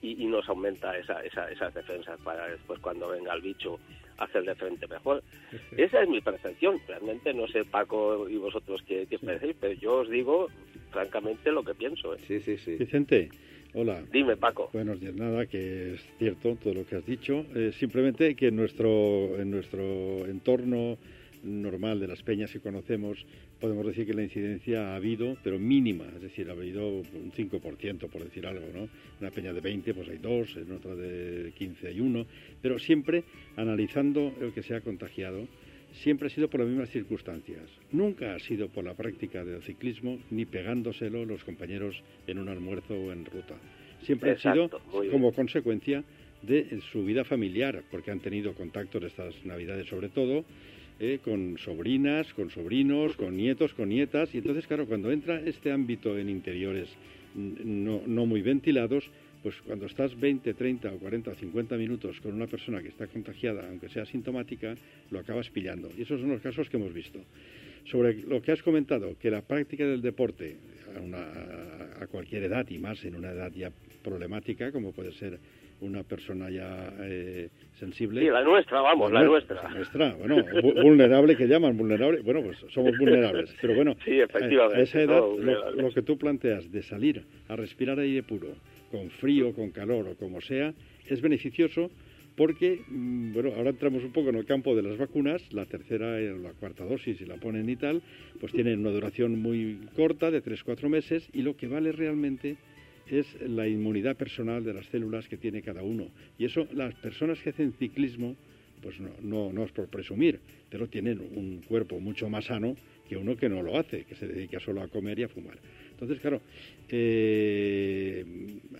y, nos aumenta esa, esas defensas para después cuando venga el bicho hacer de frente mejor. Esa es mi percepción. Realmente no sé, Paco y vosotros qué, qué pensáis, pero yo os digo francamente lo que pienso. ¿eh? Sí, sí, sí. Vicente. Hola. Dime, Paco. Buenos días. Nada, que es cierto todo lo que has dicho. Eh, simplemente que en nuestro, en nuestro entorno normal de las peñas que conocemos, podemos decir que la incidencia ha habido, pero mínima, es decir, ha habido un 5%, por decir algo, ¿no? En una peña de 20, pues hay dos, en otra de 15 hay uno, pero siempre analizando el que se ha contagiado, siempre ha sido por las mismas circunstancias. Nunca ha sido por la práctica del ciclismo ni pegándoselo los compañeros en un almuerzo o en ruta. Siempre ha sido como consecuencia de su vida familiar, porque han tenido contactos estas navidades sobre todo, eh, con sobrinas, con sobrinos, con nietos, con nietas. Y entonces, claro, cuando entra este ámbito en interiores no, no muy ventilados, pues cuando estás 20, 30 o 40 o 50 minutos con una persona que está contagiada, aunque sea sintomática, lo acabas pillando. Y esos son los casos que hemos visto. Sobre lo que has comentado, que la práctica del deporte a, a cualquier edad y más en una edad ya problemática, como puede ser una persona ya eh, sensible. Sí, la nuestra, vamos, la, nuestra. La nuestra, bueno, vulnerable que llaman, vulnerable, bueno, pues somos vulnerables, pero bueno, sí, efectivamente, a esa edad lo, que tú planteas de salir a respirar aire puro, con frío, con calor o como sea, es beneficioso porque, mm, bueno, ahora entramos un poco en el campo de las vacunas, la tercera y la cuarta dosis, si la ponen y tal, pues tienen una duración muy corta, de 3-4 meses, y lo que vale realmente es la inmunidad personal de las células que tiene cada uno. Y eso las personas que hacen ciclismo, pues no, no, no es por presumir, pero tienen un cuerpo mucho más sano que uno que no lo hace, que se dedica solo a comer y a fumar. Entonces, claro, eh,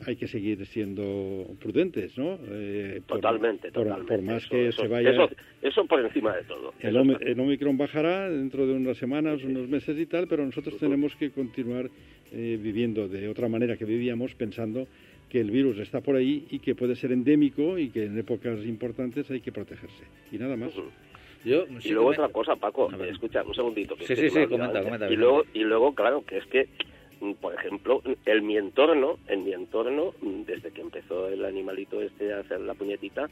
hay que seguir siendo prudentes, ¿no? Eh, totalmente, totalmente. Por más que se vaya... Eso, por encima de todo. El, el, Omicron bajará dentro de unas semanas, unos meses y tal, pero nosotros tenemos que continuar eh, viviendo de otra manera que vivíamos, pensando que el virus está por ahí y que puede ser endémico y que en épocas importantes hay que protegerse. Y nada más y luego otra cosa, Paco, escucha, un segundito. sí, sí, sí, comenta, comenta. Y luego, y luego, claro, que es que, por ejemplo, en mi entorno, en mi entorno, mm, desde que empezó el animalito este a hacer la puñetita,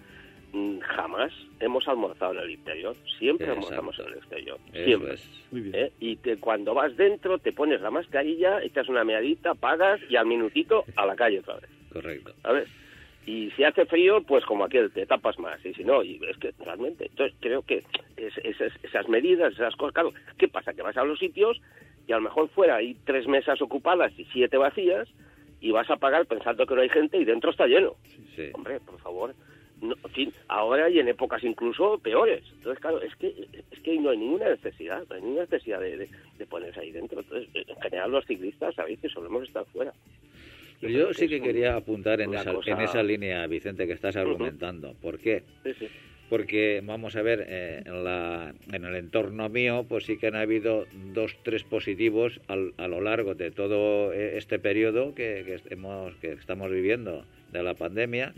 mm, jamás hemos almorzado en el interior. Siempre Exacto. almorzamos en el exterior. Eso Siempre. es. Muy bien. ¿eh? Y que cuando vas dentro te pones la mascarilla, echas una meadita, pagas y al minutito a la calle otra vez. Correcto. ¿sabes? Y si hace frío, pues como aquel, te tapas más. Y si no, y es que realmente, entonces creo que es- esas, esas medidas, esas cosas, claro, ¿qué pasa? Que vas a los sitios y a lo mejor fuera hay tres mesas ocupadas y siete vacías y vas a pagar pensando que no hay gente y dentro está lleno. Sí. Hombre, por favor. No, en fin, ahora y en épocas incluso peores. Entonces, claro, es que es que no hay ninguna necesidad, no hay ninguna necesidad de, de, de ponerse ahí dentro. Entonces, en general los ciclistas sabéis que solemos estar fuera. Yo sí que quería apuntar en esa, cosa- en esa línea, Vicente, que estás argumentando. ¿Por qué? Sí, sí. Porque, vamos a ver, eh, en, la, en el entorno mío, pues sí que han habido dos, tres positivos al- a lo largo de todo eh, este periodo que, que, hemos- que estamos viviendo de la pandemia.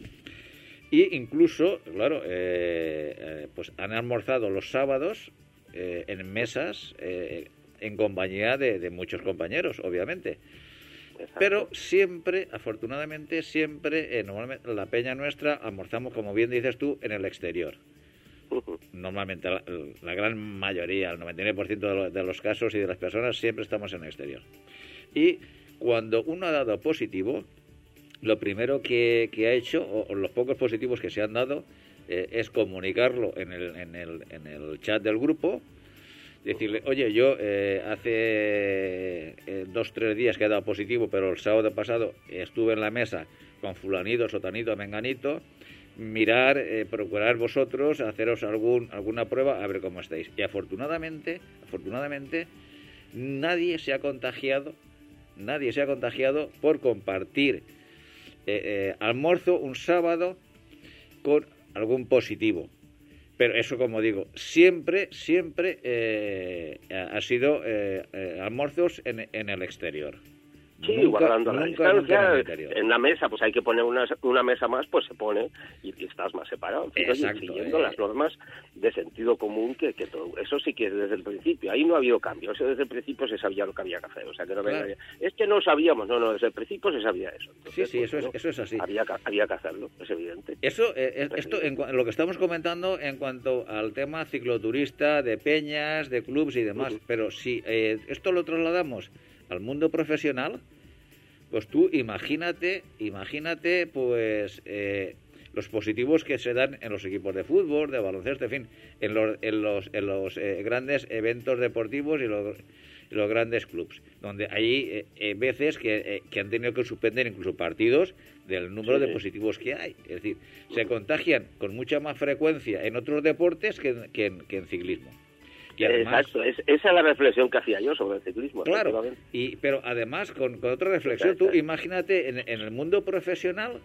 Y incluso, claro, eh, eh, pues han almorzado los sábados eh, en mesas en compañía de, de muchos compañeros, obviamente. Exacto. Pero siempre, afortunadamente, siempre, eh, normalmente, la peña nuestra almorzamos, como bien dices tú, en el exterior. Normalmente, la, la gran mayoría, el 99% de, lo- de los casos y de las personas, siempre estamos en el exterior. Y cuando uno ha dado positivo, lo primero que, que ha hecho, o, o los pocos positivos que se han dado, eh, es comunicarlo en el, en, el, en el chat del grupo, decirle, oye, yo eh, hace eh, dos, tres días que he dado positivo, pero el sábado pasado estuve en la mesa con fulanito, sotanito, menganito, mirar, eh, procurar vosotros, haceros algún, alguna prueba, a ver cómo estáis. Y afortunadamente, afortunadamente, nadie se ha contagiado, nadie se ha contagiado por compartir eh, almuerzo un sábado con algún positivo. Pero eso, como digo, siempre, siempre eh, ha sido eh, eh, almuerzos en, en el exterior. Sí, Nunca- guardando la nunca, distancia. en la mesa, pues hay que poner una, una mesa más, pues se pone y, y estás más separado. Exacto, siguiendo eh. las normas de sentido común que, que todo. Eso sí que es desde el principio. Ahí no ha habido cambio. Eso desde el principio se sabía lo que había que hacer. O sea, que no Claro. ya, Es que no sabíamos. No, no, desde el principio se sabía eso. Sí, Entonces, sí, pues, eso es, eso es así. Había, que- había que hacerlo, es evidente. Eso, eh, es- esto, en lo que estamos comentando en cuanto al tema cicloturista, de peñas, de clubs y demás, pero si eh, esto lo trasladamos al mundo profesional, pues tú imagínate, imagínate, pues eh, los positivos que se dan en los equipos de fútbol, de baloncesto, en fin, en los, en los, en los eh, grandes eventos deportivos y los, y los grandes clubs, donde hay eh, eh, veces que, eh, que han tenido que suspender incluso partidos del número Sí. de positivos que hay. Es decir, se contagian con mucha más frecuencia en otros deportes que, en- que en, que en ciclismo. Y además, Exacto, es- esa es la reflexión que hacía yo sobre el ciclismo. Claro, y, pero además con, con otra reflexión, tú imagínate en, en el mundo profesional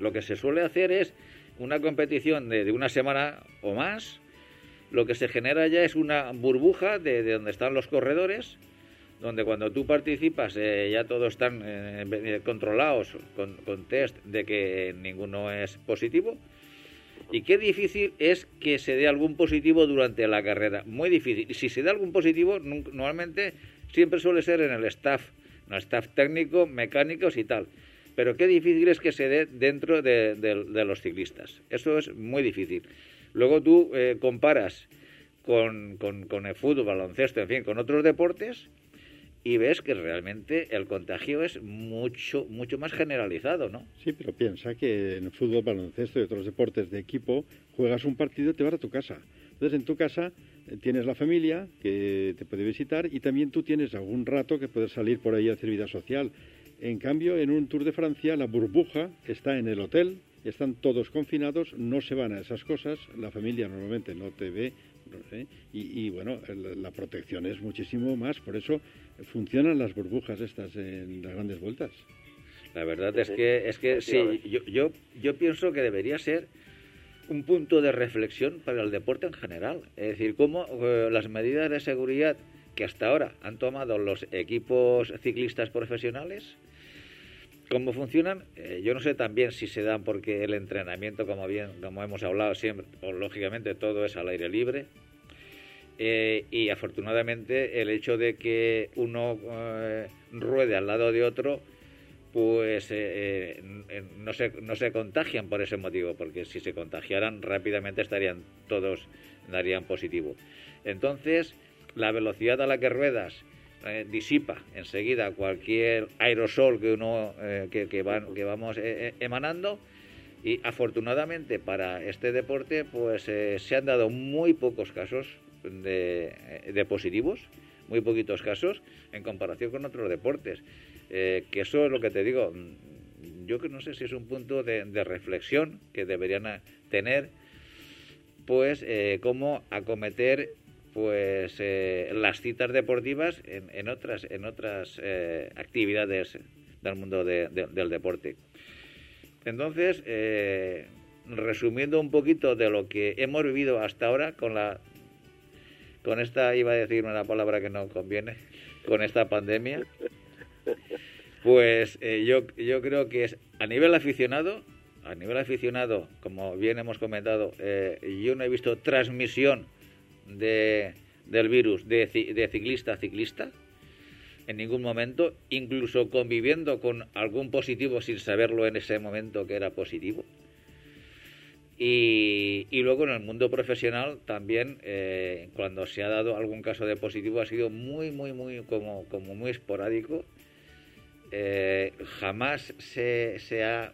lo que se suele hacer es una competición de, de una semana o más, lo que se genera ya es una burbuja de, de donde están los corredores, donde cuando tú participas eh, ya todos están eh, eh, controlados con, con test de que ninguno es positivo. Y qué difícil es que se dé algún positivo durante la carrera. Muy difícil. Si se da algún positivo, normalmente siempre suele ser en el staff, en el staff técnico, mecánicos y tal. Pero qué difícil es que se dé dentro de, los ciclistas. Eso es muy difícil. Luego tú eh, comparas con, con el fútbol, baloncesto, en fin, con otros deportes y ves que realmente el contagio es mucho, mucho más generalizado, ¿no? Sí, pero piensa que en fútbol, baloncesto y otros deportes de equipo, juegas un partido y te vas a tu casa. Entonces, en tu casa eh, tienes la familia que te puede visitar y también tú tienes algún rato que puedes salir por ahí a hacer vida social. En cambio, en un Tour de Francia, la burbuja está en el hotel, están todos confinados, no se van a esas cosas, la familia normalmente no te ve, ¿eh? y, y, bueno, la protección es muchísimo más, por eso funcionan las burbujas estas en las grandes vueltas. La verdad es que, es que sí, yo, yo pienso que debería ser un punto de reflexión para el deporte en general. Es decir, cómo eh, las medidas de seguridad que hasta ahora han tomado los equipos ciclistas profesionales, cómo funcionan, eh, yo no sé también si se dan porque el entrenamiento, como bien, como hemos hablado siempre, o lógicamente todo es al aire libre, eh, y afortunadamente el hecho de que uno eh, ruede al lado de otro pues no, se, no se contagian por ese motivo, porque si se contagiaran rápidamente estarían todos, darían positivo. Entonces, la velocidad a la que ruedas eh, disipa enseguida cualquier aerosol que uno que, que, van, que vamos emanando y afortunadamente para este deporte pues se han dado muy pocos casos de, de positivos muy poquitos casos en comparación con otros deportes. Eh, que eso es lo que te digo. Mm, yo que no sé si es un punto de, reflexión que deberían tener, pues, eh, cómo acometer pues eh, las citas deportivas en, otras en otras actividades del mundo del deporte. Entonces, resumiendo un poquito de lo que hemos vivido hasta ahora con la con esta, iba a decir una palabra que no conviene, con esta pandemia, pues eh, yo, yo creo que es a nivel aficionado, a nivel aficionado, como bien hemos comentado, eh, yo no he visto transmisión de, del virus de, ciclista a ciclista en ningún momento, incluso conviviendo con algún positivo sin saberlo en ese momento que era positivo. Y, luego en el mundo profesional también, eh, cuando se ha dado algún caso de positivo, ha sido muy, muy, muy, como, como muy esporádico. Eh, jamás se, se, ha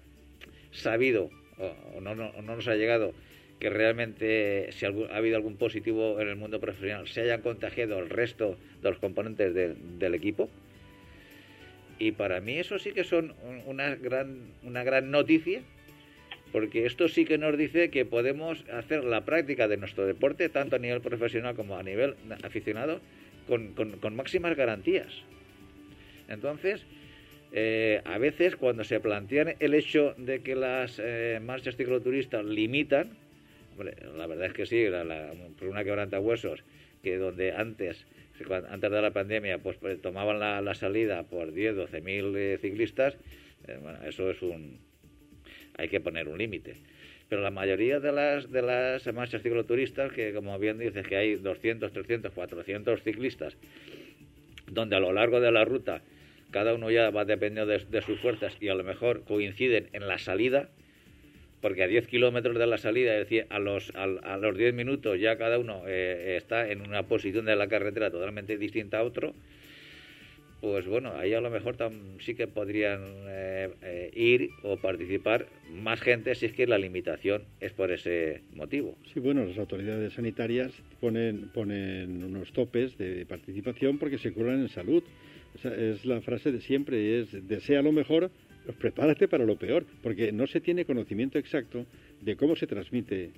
sabido, o, no, no, nos ha llegado, que realmente si ha habido algún positivo en el mundo profesional, se hayan contagiado el resto de los componentes del equipo. Y para mí eso sí que son una gran, una gran noticia porque esto sí que nos dice que podemos hacer la práctica de nuestro deporte, tanto a nivel profesional como a nivel aficionado, con, máximas garantías. Entonces, eh, a veces cuando se plantean el hecho de que las eh, marchas cicloturistas limitan, la verdad es que sí, por una quebranta huesos, que donde antes, antes de la pandemia, pues, pues tomaban la, salida por 10, 12 mil eh, ciclistas, bueno, eso es un, hay que poner un límite. Pero la mayoría de las, de las marchas cicloturistas, que como bien dices que hay 200, 300, 400 ciclistas, donde a lo largo de la ruta cada uno ya va dependiendo de, sus fuerzas y a lo mejor coinciden en la salida, porque a 10 kilómetros de la salida, es decir, a los, a, los 10 minutos ya cada uno eh, está en una posición de la carretera totalmente distinta a otro, pues bueno, ahí a lo mejor sí que podrían eh, eh, ir o participar más gente si es que la limitación es por ese motivo. Sí, bueno, las autoridades sanitarias ponen, ponen unos topes de participación porque se curan en salud. es la frase de siempre, es desea lo mejor, prepárate para lo peor, porque no se tiene conocimiento exacto de cómo se transmite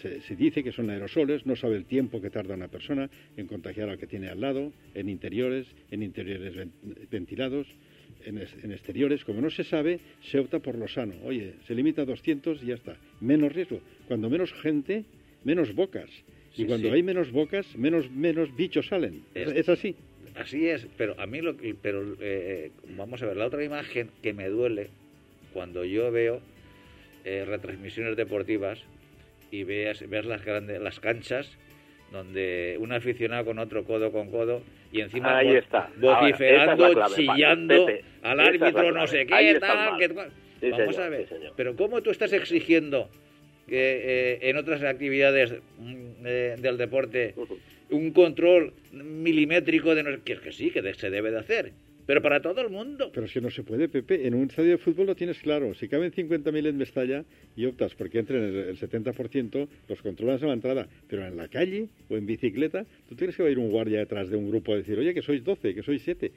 se, dice que son aerosoles, no sabe el tiempo que tarda una persona en contagiar al que tiene al lado, en interiores, en interiores ventilados, en, exteriores. Como no se sabe, se opta por lo sano. Oye, se limita a 200 y ya está. Menos riesgo. Cuando menos gente, menos bocas. y cuando hay menos bocas, menos, menos bichos salen. Es, así. Así es, pero a mí lo pero eh, vamos a ver, la otra imagen que me duele cuando yo veo eh, retransmisiones deportivas y veas, las grandes las canchas donde un aficionado con otro codo con codo y encima vociferando, chillando al árbitro no sé qué, tal, vamos a ver, pero cómo tú estás exigiendo que eh, en otras actividades mm, eh, del deporte un control milimétrico de que, que sí, que se debe de hacer pero para todo el mundo. Pero si no se puede, Pepe. En un estadio de fútbol lo tienes claro. Si caben 50.000 en Mestalla y optas porque entren el 70%, los controlas a la entrada. Pero en la calle o en bicicleta, tú tienes que ir un guardia detrás de un grupo a decir, oye, que sois 12, que sois 7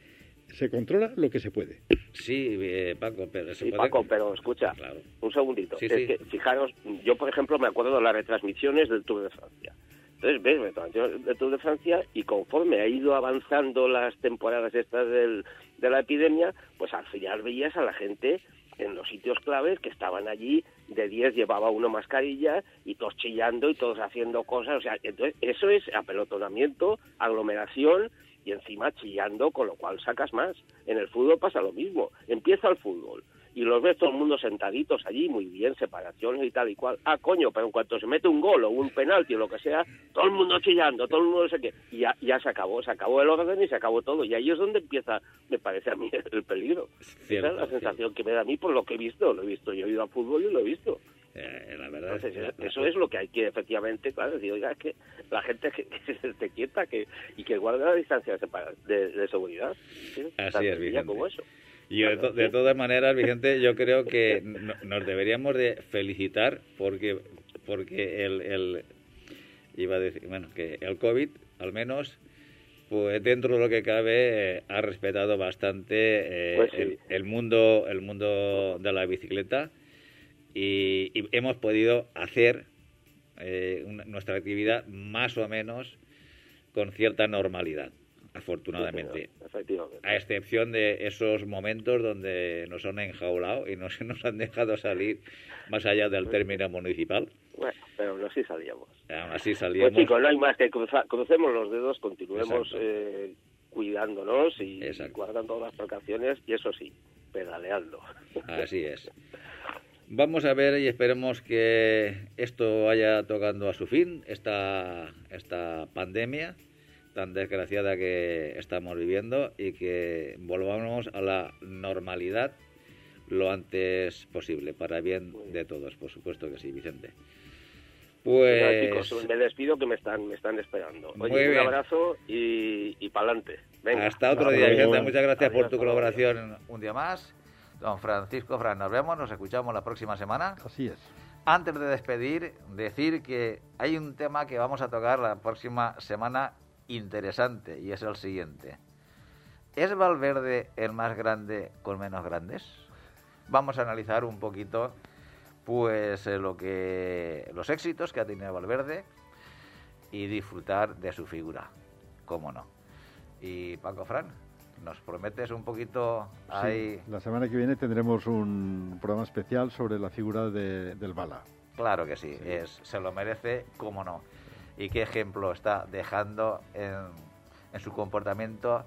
se controla lo que se puede. Sí, eh, Paco, pero sí, Paco, pero escucha, un segundito. es que, fijaros, yo por ejemplo me acuerdo de las retransmisiones del Tour de Francia. Entonces, ves, de Tour de Francia y conforme ha ido avanzando las temporadas estas del, de la epidemia, pues al final veías a la gente en los sitios claves que estaban allí, de 10 llevaba uno mascarilla y todos chillando y todos haciendo cosas, o sea, entonces eso es apelotonamiento, aglomeración y encima chillando, con lo cual sacas más. En el fútbol pasa lo mismo, empieza el fútbol y los ves todo el mundo sentaditos allí, muy bien, separaciones y tal y cual. Ah, coño, pero en cuanto se mete un gol o un penalti o lo que sea, todo el mundo chillando, todo el mundo no sé qué, y ya, ya se acabó, se acabó el orden y se acabó todo. Y ahí es donde empieza, me parece a mí, el peligro. Esa es la sensación que me da a mí por lo que he visto, lo he visto, yo he ido a fútbol y lo he visto. Eh, la verdad es que, eso es lo que hay que efectivamente, claro, decir, oiga, es que la gente que, se esté quieta que, y que guarde la distancia de, de, seguridad. Así es, Vicente. Como eso. Y de, todas maneras, Vicente, yo creo que nos deberíamos de felicitar porque porque el, el iba a decir, bueno, que el COVID al menos pues dentro de lo que cabe eh, ha respetado bastante eh, pues el, mundo el mundo de la bicicleta y, hemos podido hacer eh, nuestra actividad más o menos con cierta normalidad, afortunadamente. A excepción de esos momentos donde nos han enjaulado y no se nos han dejado salir más allá del término municipal. Bueno, pero aún así salíamos. Aún así salíamos. Pues chicos, no hay más que crucemos los dedos, continuemos eh, cuidándonos y guardando todas las precauciones y eso sí, pedaleando. Así es. Vamos a ver y esperemos que esto vaya tocando a su fin, esta, esta pandemia tan desgraciada que estamos viviendo y que volvamos a la normalidad lo antes posible, para bien de todos, por supuesto que sí, Vicente. Pues... chicos, me despido que me están, me están esperando. Oye, un abrazo y, y para adelante. Hasta otro día, Vicente. Muchas gracias por tu colaboración un día más. Don Francisco Fran, nos vemos, nos escuchamos la próxima semana. Así es. Antes de despedir, decir que hay un tema que vamos a tocar la próxima semana interesante y es el siguiente. ¿Es Valverde el más grande con menos grandes? Vamos a analizar un poquito pues eh, lo que los éxitos que ha tenido Valverde y disfrutar de su figura, cómo no. Y Paco Fran, ¿Nos prometes un poquito ahí? la semana que viene tendremos un programa especial sobre la figura de, del Bala. Claro que sí, Es, se lo merece, cómo no. Y qué ejemplo está dejando en, en su comportamiento,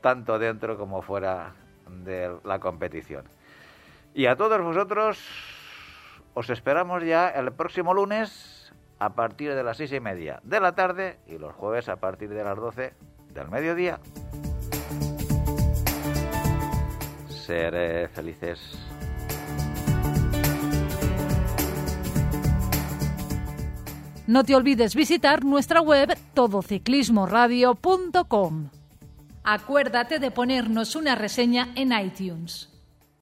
tanto dentro como fuera de la competición. Y a todos vosotros os esperamos ya el próximo lunes a partir de las seis y media de la tarde y los jueves a partir de las doce del mediodía. Ser felices. No te olvides visitar nuestra web todociclismoradio.com. Acuérdate de ponernos una reseña en iTunes.